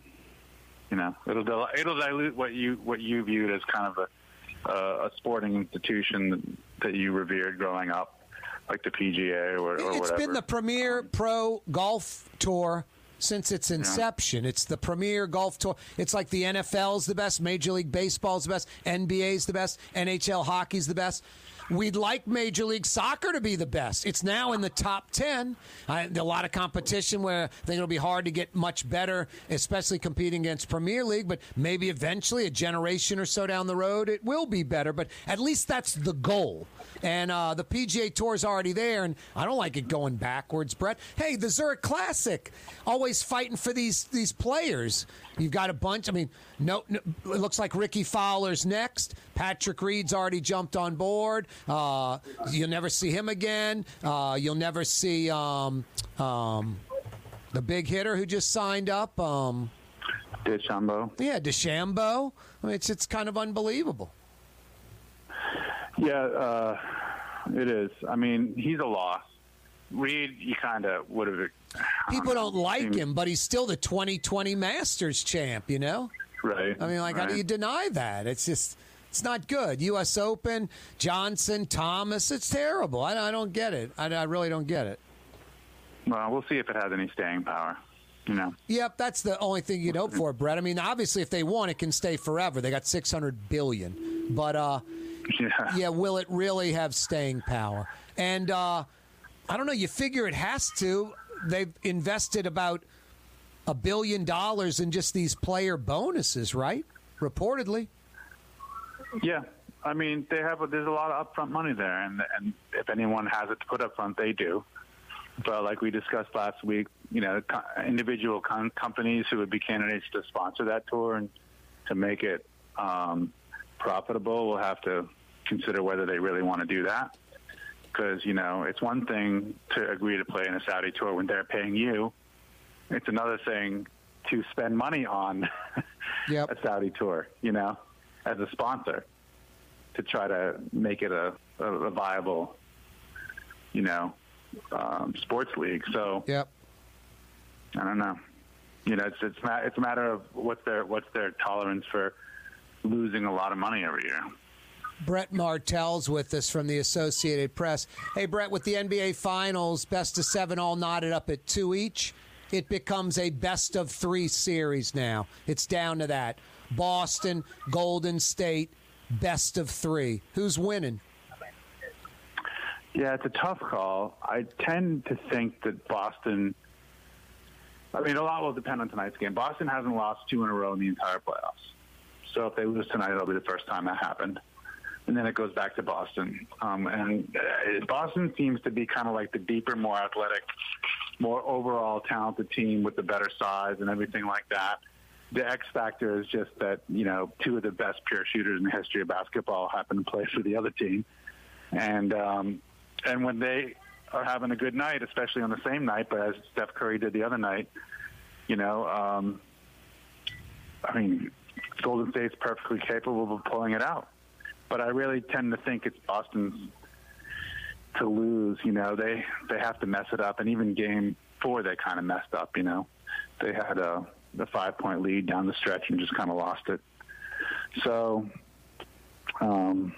You know, it'll dil- it'll dilute what you what you viewed as kind of a uh, a sporting institution that, you revered growing up, like the PGA or, or It's whatever. been the premier pro golf tour since its inception. It's the premier golf tour. It's like the NFL's the best, Major League Baseball's the best, NBA's the best, NHL hockey's the best. We'd like Major League Soccer to be the best. It's now in the top 10. I, a lot of competition where I think it'll be hard to get much better, especially competing against Premier League, but maybe eventually, a generation or so down the road, it will be better. But at least that's the goal. And uh, the PGA Tour is already there, and I don't like it going backwards, Brett. Hey, the Zurich Classic, always fighting for these these players. You've got a bunch. I mean, no, no it looks like Rickie Fowler's next. Patrick Reed's already jumped on board. Uh, you'll never see him again. Uh, you'll never see um, um, the big hitter who just signed up. Um, DeChambeau. Yeah, DeChambeau. I mean, it's it's kind of unbelievable. Yeah, uh, it is. I mean, he's a loss. Reed, you kind of would have. People don't like him, but he's still the 2020 Masters champ. You know. Right. I mean, like, how do you deny that? It's just, it's not good. U.S. Open, Johnson, Thomas, it's terrible. I, I don't get it. I, I really don't get it. Well, we'll see if it has any staying power. You know. Yep, that's the only thing you'd hope for, Brett. I mean, obviously, if they want, it can stay forever. They got 600 billion, but uh, yeah. will it really have staying power? And uh, I don't know. You figure it has to. They've invested about a billion dollars in just these player bonuses, right? Reportedly. Yeah, I mean, they have a, there's a lot of upfront money there, and and if anyone has it to put up front, they do. But like we discussed last week, you know, individual com- companies who would be candidates to sponsor that tour and to make it um, profitable will have to consider whether they really want to do that. Because you know, it's one thing to agree to play in a Saudi tour when they're paying you. It's another thing to spend money on a Saudi tour, you know, as a sponsor to try to make it a, a, a viable, you know, um, sports league. So yep. I don't know. You know, it's it's it's a matter of what's their what's their tolerance for losing a lot of money every year. Brett Martel's with us from the Associated Press. Hey, Brett, with the NBA Finals, best of seven all knotted up at two each, it becomes a best of three series now. It's down to that. Boston, Golden State, best of three. Who's winning? Yeah, it's a tough call. I tend to think that Boston. I mean, a lot will depend on tonight's game. Boston hasn't lost two in a row in the entire playoffs. So if they lose tonight, it'll be the first time that happened. And then it goes back to Boston. Um, and uh, Boston seems to be kind of like the deeper, more athletic, more overall talented team with the better size and everything like that. The X factor is just that, you know, two of the best pure shooters in the history of basketball happen to play for the other team. And, um, and when they are having a good night, especially on the same night, but as Steph Curry did the other night, you know, um, I mean, Golden State's perfectly capable of pulling it out. But I really tend to think it's Boston's to lose. You know, they they have to mess it up, and even Game Four they kind of messed up. You know, they had a the five point lead down the stretch and just kind of lost it. So, um,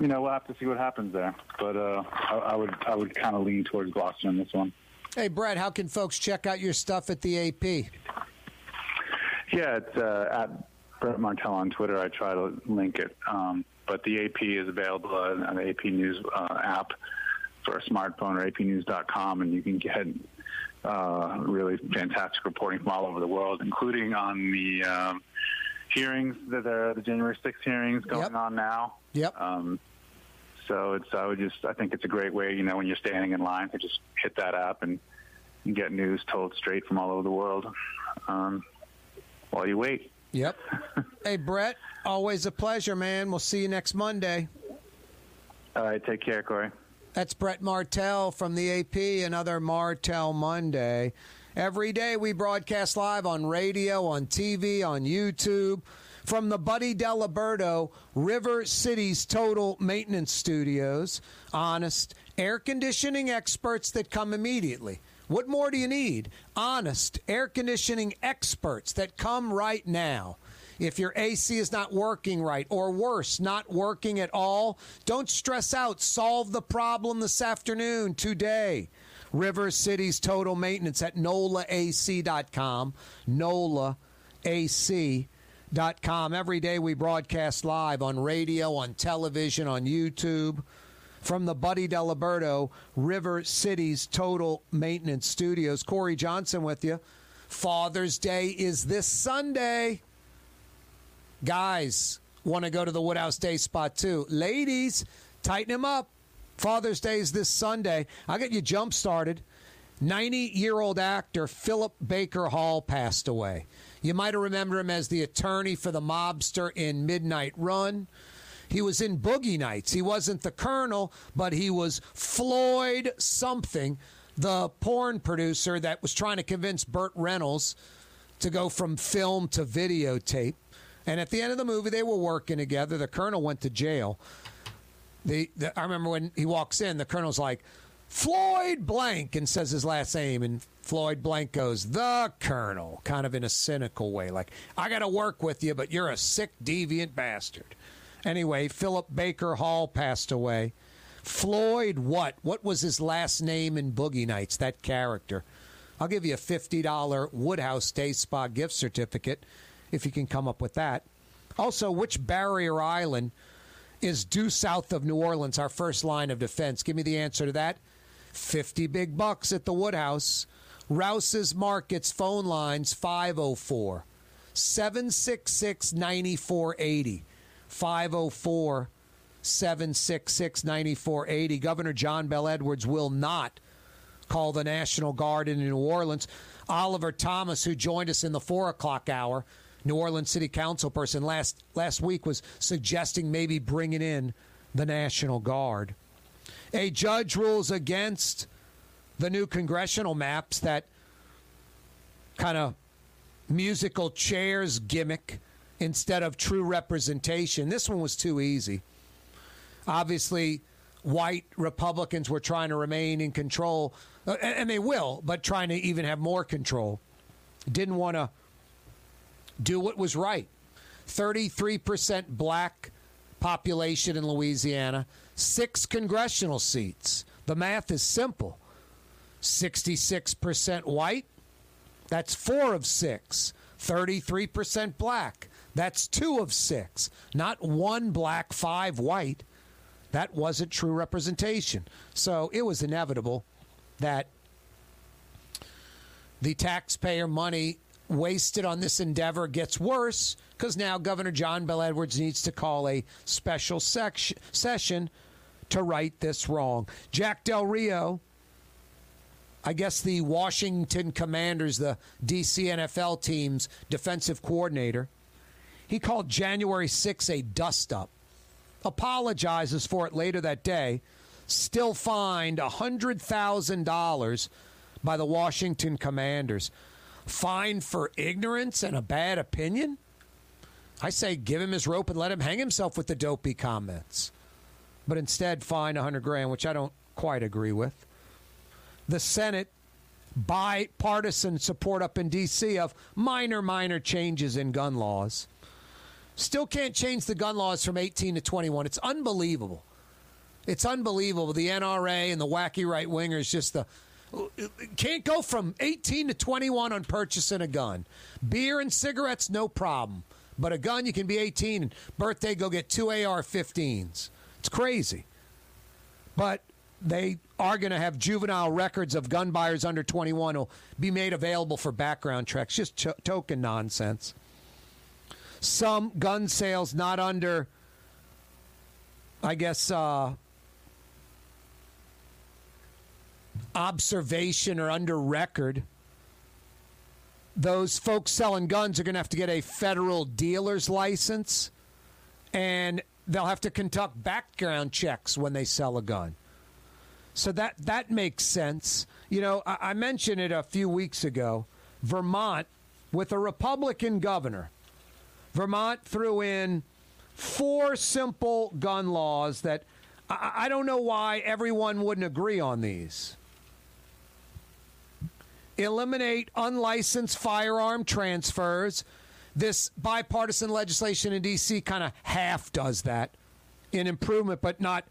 you know, we'll have to see what happens there. But uh, I, I would I would kind of lean towards Boston in this one. Hey, Brett, how can folks check out your stuff at the AP? Yeah, it's uh, at Brett Martel on Twitter. I try to link it. Um, but the AP is available on the AP News uh, app for a smartphone or apnews.com, and you can get uh, really fantastic reporting from all over the world, including on the um, hearings that are the January 6th hearings going on now. Yep. Um, so it's I would just I think it's a great way you know when you're standing in line to just hit that app and, and get news told straight from all over the world um, while you wait. Yep. hey, Brett, always a pleasure, man. We'll see you next Monday. All right, take care, Corey. That's Brett Martel from the AP, another Martel Monday. Every day we broadcast live on radio, on TV, on YouTube from the Buddy Deliberto River City's Total Maintenance Studios. Honest, air conditioning experts that come immediately. What more do you need? Honest, air conditioning experts that come right now. If your AC is not working right, or worse, not working at all, don't stress out. Solve the problem this afternoon, today. River City's Total Maintenance at NOLAAC.com. NOLAAC.com. Every day we broadcast live on radio, on television, on YouTube from the Buddy Deliberto River City's Total Maintenance Studios. Corey Johnson with you. Father's Day is this Sunday. Guys want to go to the Woodhouse Day spot too. Ladies, tighten them up. Father's Day is this Sunday. I'll get you jump started. 90 year old actor Philip Baker Hall passed away. You might have remembered him as the attorney for the mobster in Midnight Run. He was in Boogie Nights. He wasn't the Colonel, but he was Floyd something, the porn producer that was trying to convince Burt Reynolds to go from film to videotape. And at the end of the movie, they were working together. The Colonel went to jail. The, the, I remember when he walks in, the Colonel's like, Floyd Blank, and says his last name. And Floyd Blank goes, The Colonel, kind of in a cynical way. Like, I got to work with you, but you're a sick, deviant bastard. Anyway, Philip Baker Hall passed away. Floyd, what? What was his last name in Boogie Nights? That character. I'll give you a $50 Woodhouse Day Spa gift certificate if you can come up with that. Also, which barrier island is due south of New Orleans, our first line of defense? Give me the answer to that. 50 big bucks at the Woodhouse. Rouse's Markets phone lines 504 766 9480. 504 766 9480. Governor John Bel Edwards will not call the National Guard in New Orleans. Oliver Thomas, who joined us in the four o'clock hour, New Orleans City Council person last last week, was suggesting maybe bringing in the National Guard. A judge rules against the new congressional maps that kind of musical chairs gimmick instead of true representation. This one was too easy. Obviously, white Republicans were trying to remain in control, uh, and and they will, but trying to even have more control. Didn't want to do what was right. 33% black population in Louisiana, six congressional seats. The math is simple 66% white, that's four of six. 33% black, that's two of six. Not one black, five white. That wasn't true representation. So it was inevitable that the taxpayer money wasted on this endeavor gets worse because now Governor John Bel Edwards needs to call a special session to right this wrong. Jack Del Rio, I guess the Washington Commanders, the DC NFL team's defensive coordinator, he called January 6 a dust up, apologizes for it later that day, still fined $100,000 by the Washington Commanders. Fined for ignorance and a bad opinion? I say give him his rope and let him hang himself with the dopey comments. But instead, fine 100 grand, which I don't quite agree with. The Senate bipartisan support up in D.C. of minor, minor changes in gun laws. Still can't change the gun laws from 18 to 21. It's unbelievable. It's unbelievable. The NRA and the wacky right wingers just the can't go from 18 to 21 on purchasing a gun. Beer and cigarettes, no problem. But a gun, you can be 18 and birthday, go get two AR 15s. It's crazy. But they are going to have juvenile records of gun buyers under 21 will be made available for background checks. Just to- token nonsense. Some gun sales not under, I guess, uh, observation or under record. Those folks selling guns are going to have to get a federal dealer's license and they'll have to conduct background checks when they sell a gun. So that that makes sense. You know, I, I mentioned it a few weeks ago. Vermont, with a Republican governor, Vermont threw in four simple gun laws that I, I don't know why everyone wouldn't agree on these. Eliminate unlicensed firearm transfers. This bipartisan legislation in D.C. kind of half does that in improvement, but not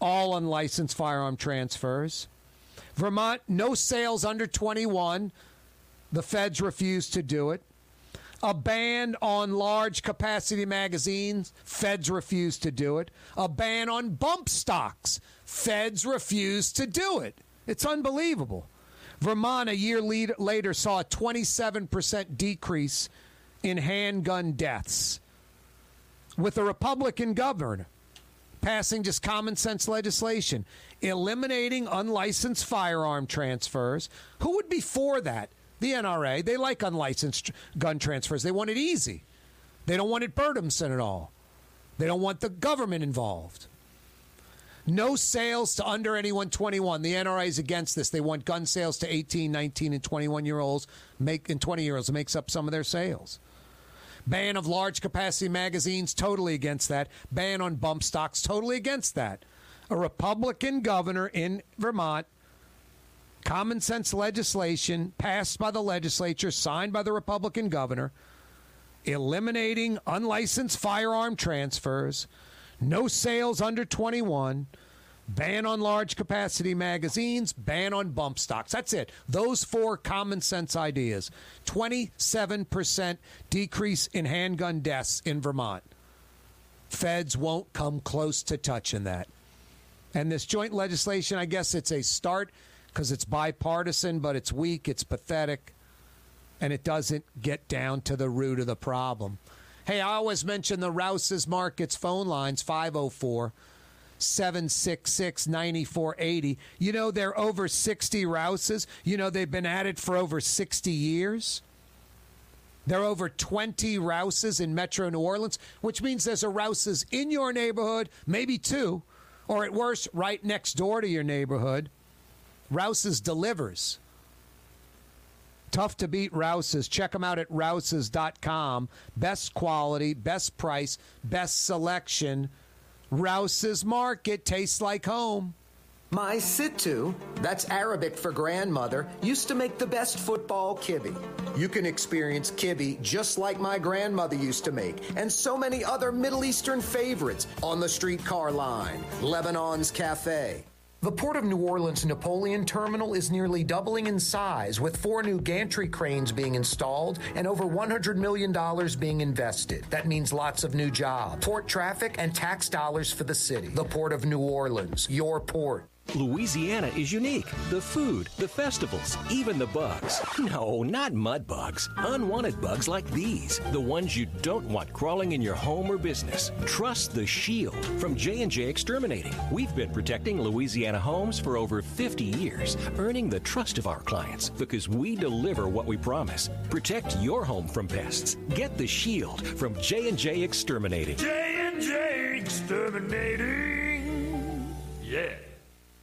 all unlicensed firearm transfers. Vermont, no sales under 21. The feds refuse to do it. A ban on large capacity magazines. Feds refuse to do it. A ban on bump stocks. Feds refuse to do it. It's unbelievable. Vermont, a year lead, later, saw a 27% decrease in handgun deaths with a Republican governor passing just common sense legislation, eliminating unlicensed firearm transfers. Who would be for that? The NRA. They like unlicensed gun transfers. They want it easy. They don't want it burdensome at all. They don't want the government involved. No sales to under anyone 21. The NRA is against this. They want gun sales to 18, 19, and 21 year olds. Make and 20 year olds makes up some of their sales. Ban of large capacity magazines, totally against that. Ban on bump stocks, totally against that. A Republican governor in Vermont, common sense legislation passed by the legislature, signed by the Republican governor, eliminating unlicensed firearm transfers, no sales under 21, ban on large capacity magazines, ban on bump stocks. That's it. Those four common sense ideas. 27% decrease in handgun deaths in Vermont. Feds won't come close to touching that. And this joint legislation, I guess it's a start because it's bipartisan, but it's weak, it's pathetic, and it doesn't get down to the root of the problem. Hey, I always mention the Rouse's Markets phone lines 504 766 9480. You know, they're over 60 Rouses. You know, they've been at it for over 60 years. There are over 20 Rouses in Metro New Orleans, which means there's a Rouses in your neighborhood, maybe two, or at worst, right next door to your neighborhood. Rouses delivers. Tough to beat Rouse's. Check them out at rouses.com. Best quality, best price, best selection. Rouse's Market tastes like home. My Sittu, that's Arabic for grandmother, used to make the best football kibbe. You can experience kibbe just like my grandmother used to make, and so many other Middle Eastern favorites on the streetcar line, Lebanon's Cafe. The Port of New Orleans Napoleon Terminal is nearly doubling in size, with four new gantry cranes being installed and over $100 million being invested. That means lots of new jobs, port traffic, and tax dollars for the city. The Port of New Orleans, your port. Louisiana is unique. The food, the festivals, even the bugs. No, not mud bugs. Unwanted bugs like these, the ones you don't want crawling in your home or business. Trust the Shield from J&J Exterminating. We've been protecting Louisiana homes for over 50 years, earning the trust of our clients because we deliver what we promise. Protect your home from pests. Get the Shield from J&J Exterminating. J&J Exterminating. Yeah.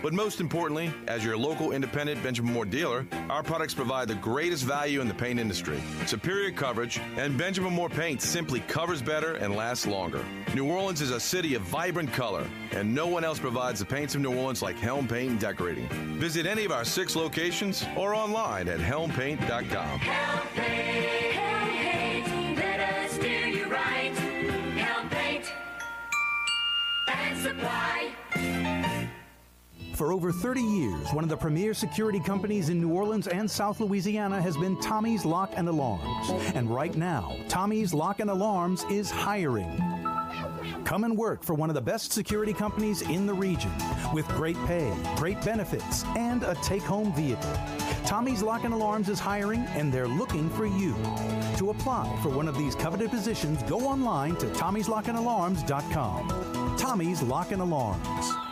But most importantly, as your local independent Benjamin Moore dealer, our products provide the greatest value in the paint industry, superior coverage, and Benjamin Moore paint simply covers better and lasts longer. New Orleans is a city of vibrant color, and no one else provides the paints of New Orleans like Helm Paint and Decorating. Visit any of our six locations or online at helmpaint.com. Helm paint, Helm paint, let us do you right. Helm paint and supply. For over 30 years, one of the premier security companies in New Orleans and South Louisiana has been Tommy's Lock and Alarms. And right now, Tommy's Lock and Alarms is hiring. Come and work for one of the best security companies in the region with great pay, great benefits, and a take home vehicle. Tommy's Lock and Alarms is hiring and they're looking for you. To apply for one of these coveted positions, go online to tommy'slockandalarms.com. Tommy's Lock and Alarms.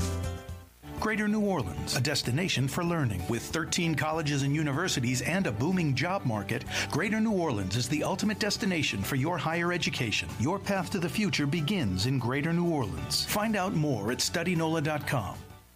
Greater New Orleans, a destination for learning. With 13 colleges and universities and a booming job market, Greater New Orleans is the ultimate destination for your higher education. Your path to the future begins in Greater New Orleans. Find out more at studynola.com.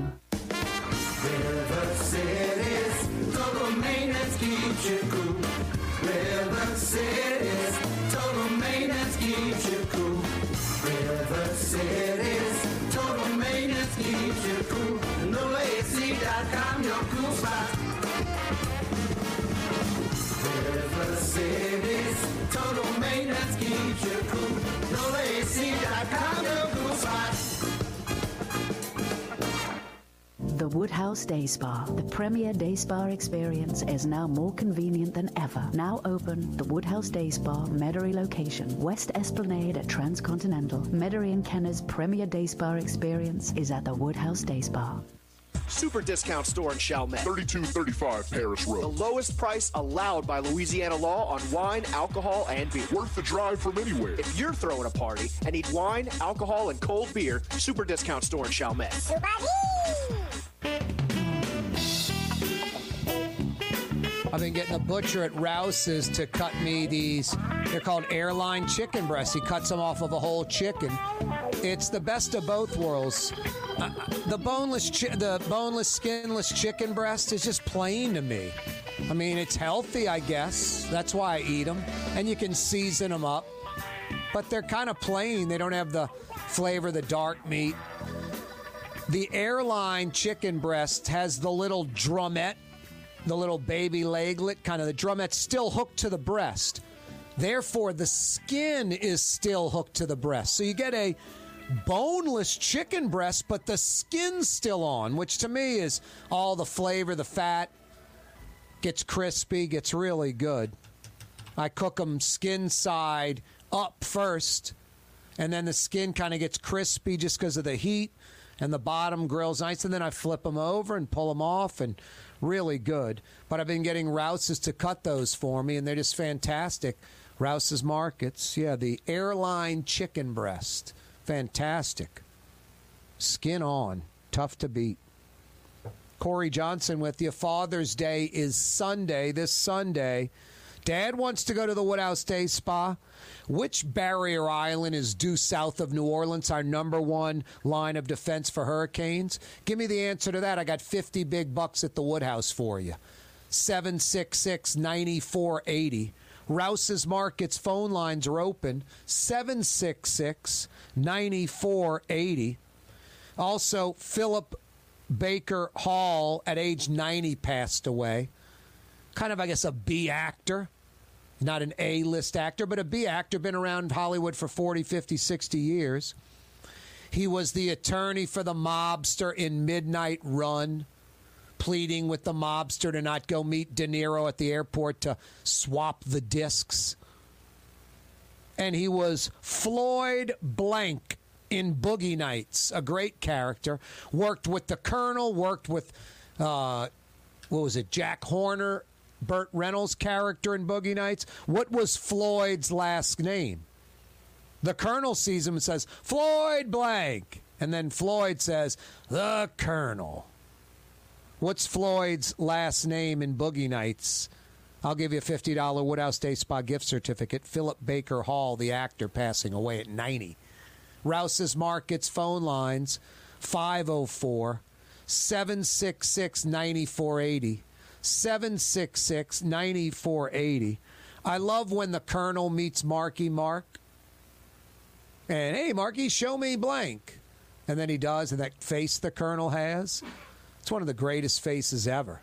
River Cities, total maintenance keeps you cool. River Cities, total maintenance keeps you cool. River Cities, total maintenance keeps you cool. NolaAC.com, your cool spot. River Cities, total maintenance keeps you cool. NolaAC.com, your cool Woodhouse Day Spa. The premier day spa experience is now more convenient than ever. Now open, the Woodhouse Day Spa, Metairie location, West Esplanade at Transcontinental. Metairie and Kenner's premier day spa experience is at the Woodhouse Day Spa. Super discount store in Chalmette. 3235 Paris Road. The lowest price allowed by Louisiana law on wine, alcohol, and beer. Worth the drive from anywhere. If you're throwing a party and need wine, alcohol, and cold beer, Super discount store in Chalmette. I've been getting a butcher at Rouse's to cut me these. They're called airline chicken breasts. He cuts them off of a whole chicken. It's the best of both worlds. Uh, the boneless, chi- the boneless, skinless chicken breast is just plain to me. I mean, it's healthy, I guess. That's why I eat them, and you can season them up. But they're kind of plain. They don't have the flavor of the dark meat. The airline chicken breast has the little drumette the little baby leglet, kind of the drumette's still hooked to the breast. Therefore, the skin is still hooked to the breast. So you get a boneless chicken breast, but the skin's still on, which to me is all the flavor, the fat gets crispy, gets really good. I cook them skin side up first, and then the skin kind of gets crispy just because of the heat, and the bottom grills nice, and then I flip them over and pull them off, and really good. But I've been getting Rouse's to cut those for me, and they're just fantastic. Rouse's Markets, yeah, the airline chicken breast, fantastic. Skin on, tough to beat. Corey Johnson with you. Father's Day is Sunday, this Sunday. Dad wants to go to the Woodhouse Day Spa. Which barrier island is due south of New Orleans, our number one line of defense for hurricanes? Give me the answer to that. I got 50 big bucks at the Woodhouse for you. 766 9480. Rouse's Markets phone lines are open 766 9480. Also, Philip Baker Hall at age 90 passed away. Kind of, I guess, a B actor. Not an A list actor, but a B actor. Been around Hollywood for 40, 50, 60 years. He was the attorney for the mobster in Midnight Run, pleading with the mobster to not go meet De Niro at the airport to swap the discs. And he was Floyd Blank in Boogie Nights, a great character. Worked with the Colonel, worked with, uh, what was it, Jack Horner, Burt Reynolds' character in Boogie Nights. What was Floyd's last name? The Colonel sees him and says, Floyd Blank. And then Floyd says, The Colonel. What's Floyd's last name in Boogie Nights? I'll give you a $50 Woodhouse Day Spa gift certificate. Philip Baker Hall, the actor, passing away at 90. Rouse's Markets phone lines 504 766 9480. 766 9480. I love when the Colonel meets Marky Mark. And hey, Marky, show me blank. And then he does, and that face the Colonel has. It's one of the greatest faces ever.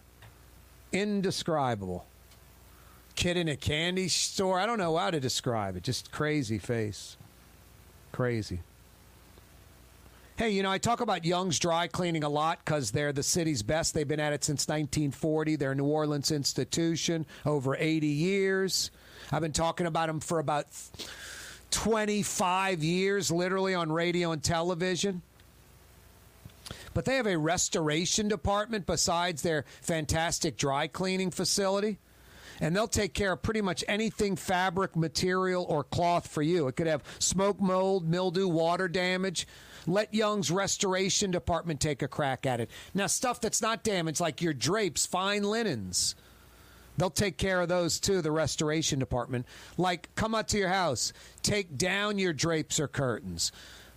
Indescribable. Kid in a candy store. I don't know how to describe it. Just crazy face. Crazy. Hey, you know, I talk about Young's Dry Cleaning a lot because they're the city's best. They've been at it since 1940. They're a New Orleans institution, over 80 years. I've been talking about them for about 25 years, literally on radio and television. But they have a restoration department besides their fantastic dry cleaning facility. And they'll take care of pretty much anything fabric, material, or cloth for you. It could have smoke, mold, mildew, water damage. Let Young's restoration department take a crack at it. Now, stuff that's not damaged, like your drapes, fine linens, they'll take care of those too, the restoration department. Like, come out to your house, take down your drapes or curtains,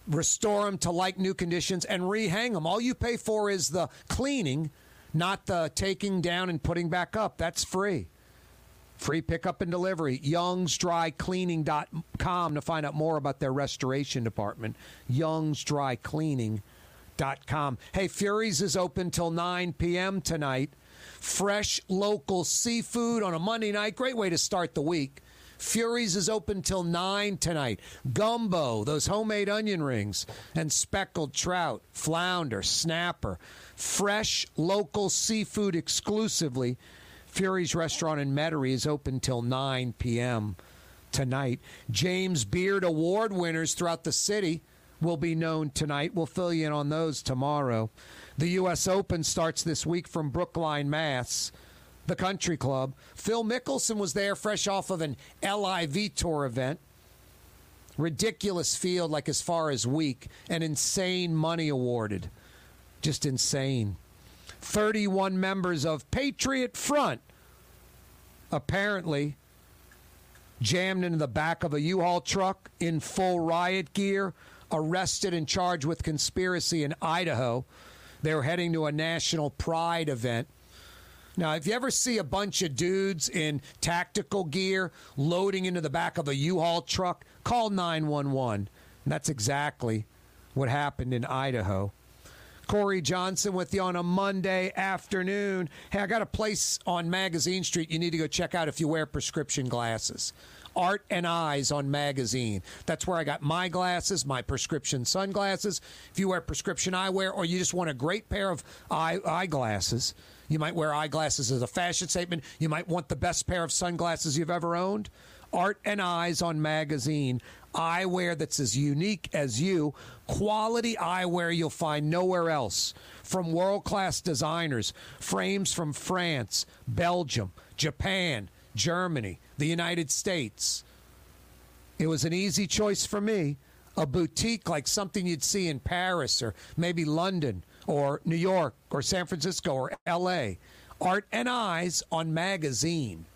restore them to like new conditions, and rehang them. All you pay for is the cleaning, not the taking down and putting back up. That's free. Free pickup and delivery. YoungsDryCleaning.com to find out more about their restoration department. YoungsDryCleaning.com. Hey, Fury's is open till 9 p.m. tonight. Fresh local seafood on a Monday night. Great way to start the week. Fury's is open till 9 tonight. Gumbo, those homemade onion rings, and speckled trout, flounder, snapper. Fresh local seafood exclusively. Fury's restaurant in Metairie is open till 9 p.m. tonight. James Beard Award winners throughout the city will be known tonight. We'll fill you in on those tomorrow. The U.S. Open starts this week from Brookline, Mass the country club. Phil Mickelson was there fresh off of an LIV tour event. Ridiculous field, like as far as week, and insane money awarded. Just insane. 31 members of Patriot Front apparently jammed into the back of a U-Haul truck in full riot gear, arrested and charged with conspiracy in Idaho. They were heading to a national pride event. Now, if you ever see a bunch of dudes in tactical gear loading into the back of a U-Haul truck, call 911. And that's exactly what happened in Idaho. Corey Johnson with you on a Monday afternoon. Hey, I got a place on Magazine Street you need to go check out if you wear prescription glasses. Art and Eyes on Magazine. That's where I got my glasses, my prescription sunglasses. If you wear prescription eyewear or you just want a great pair of eye eyeglasses, you might wear eyeglasses as a fashion statement. You might want the best pair of sunglasses you've ever owned. Art and Eyes on Magazine. Eyewear that's as unique as you. Quality eyewear you'll find nowhere else. From world class designers, frames from France, Belgium, Japan, Germany, the United States. It was an easy choice for me. A boutique like something you'd see in Paris or maybe London or New York or San Francisco or LA. Art and Eyes on Magazine.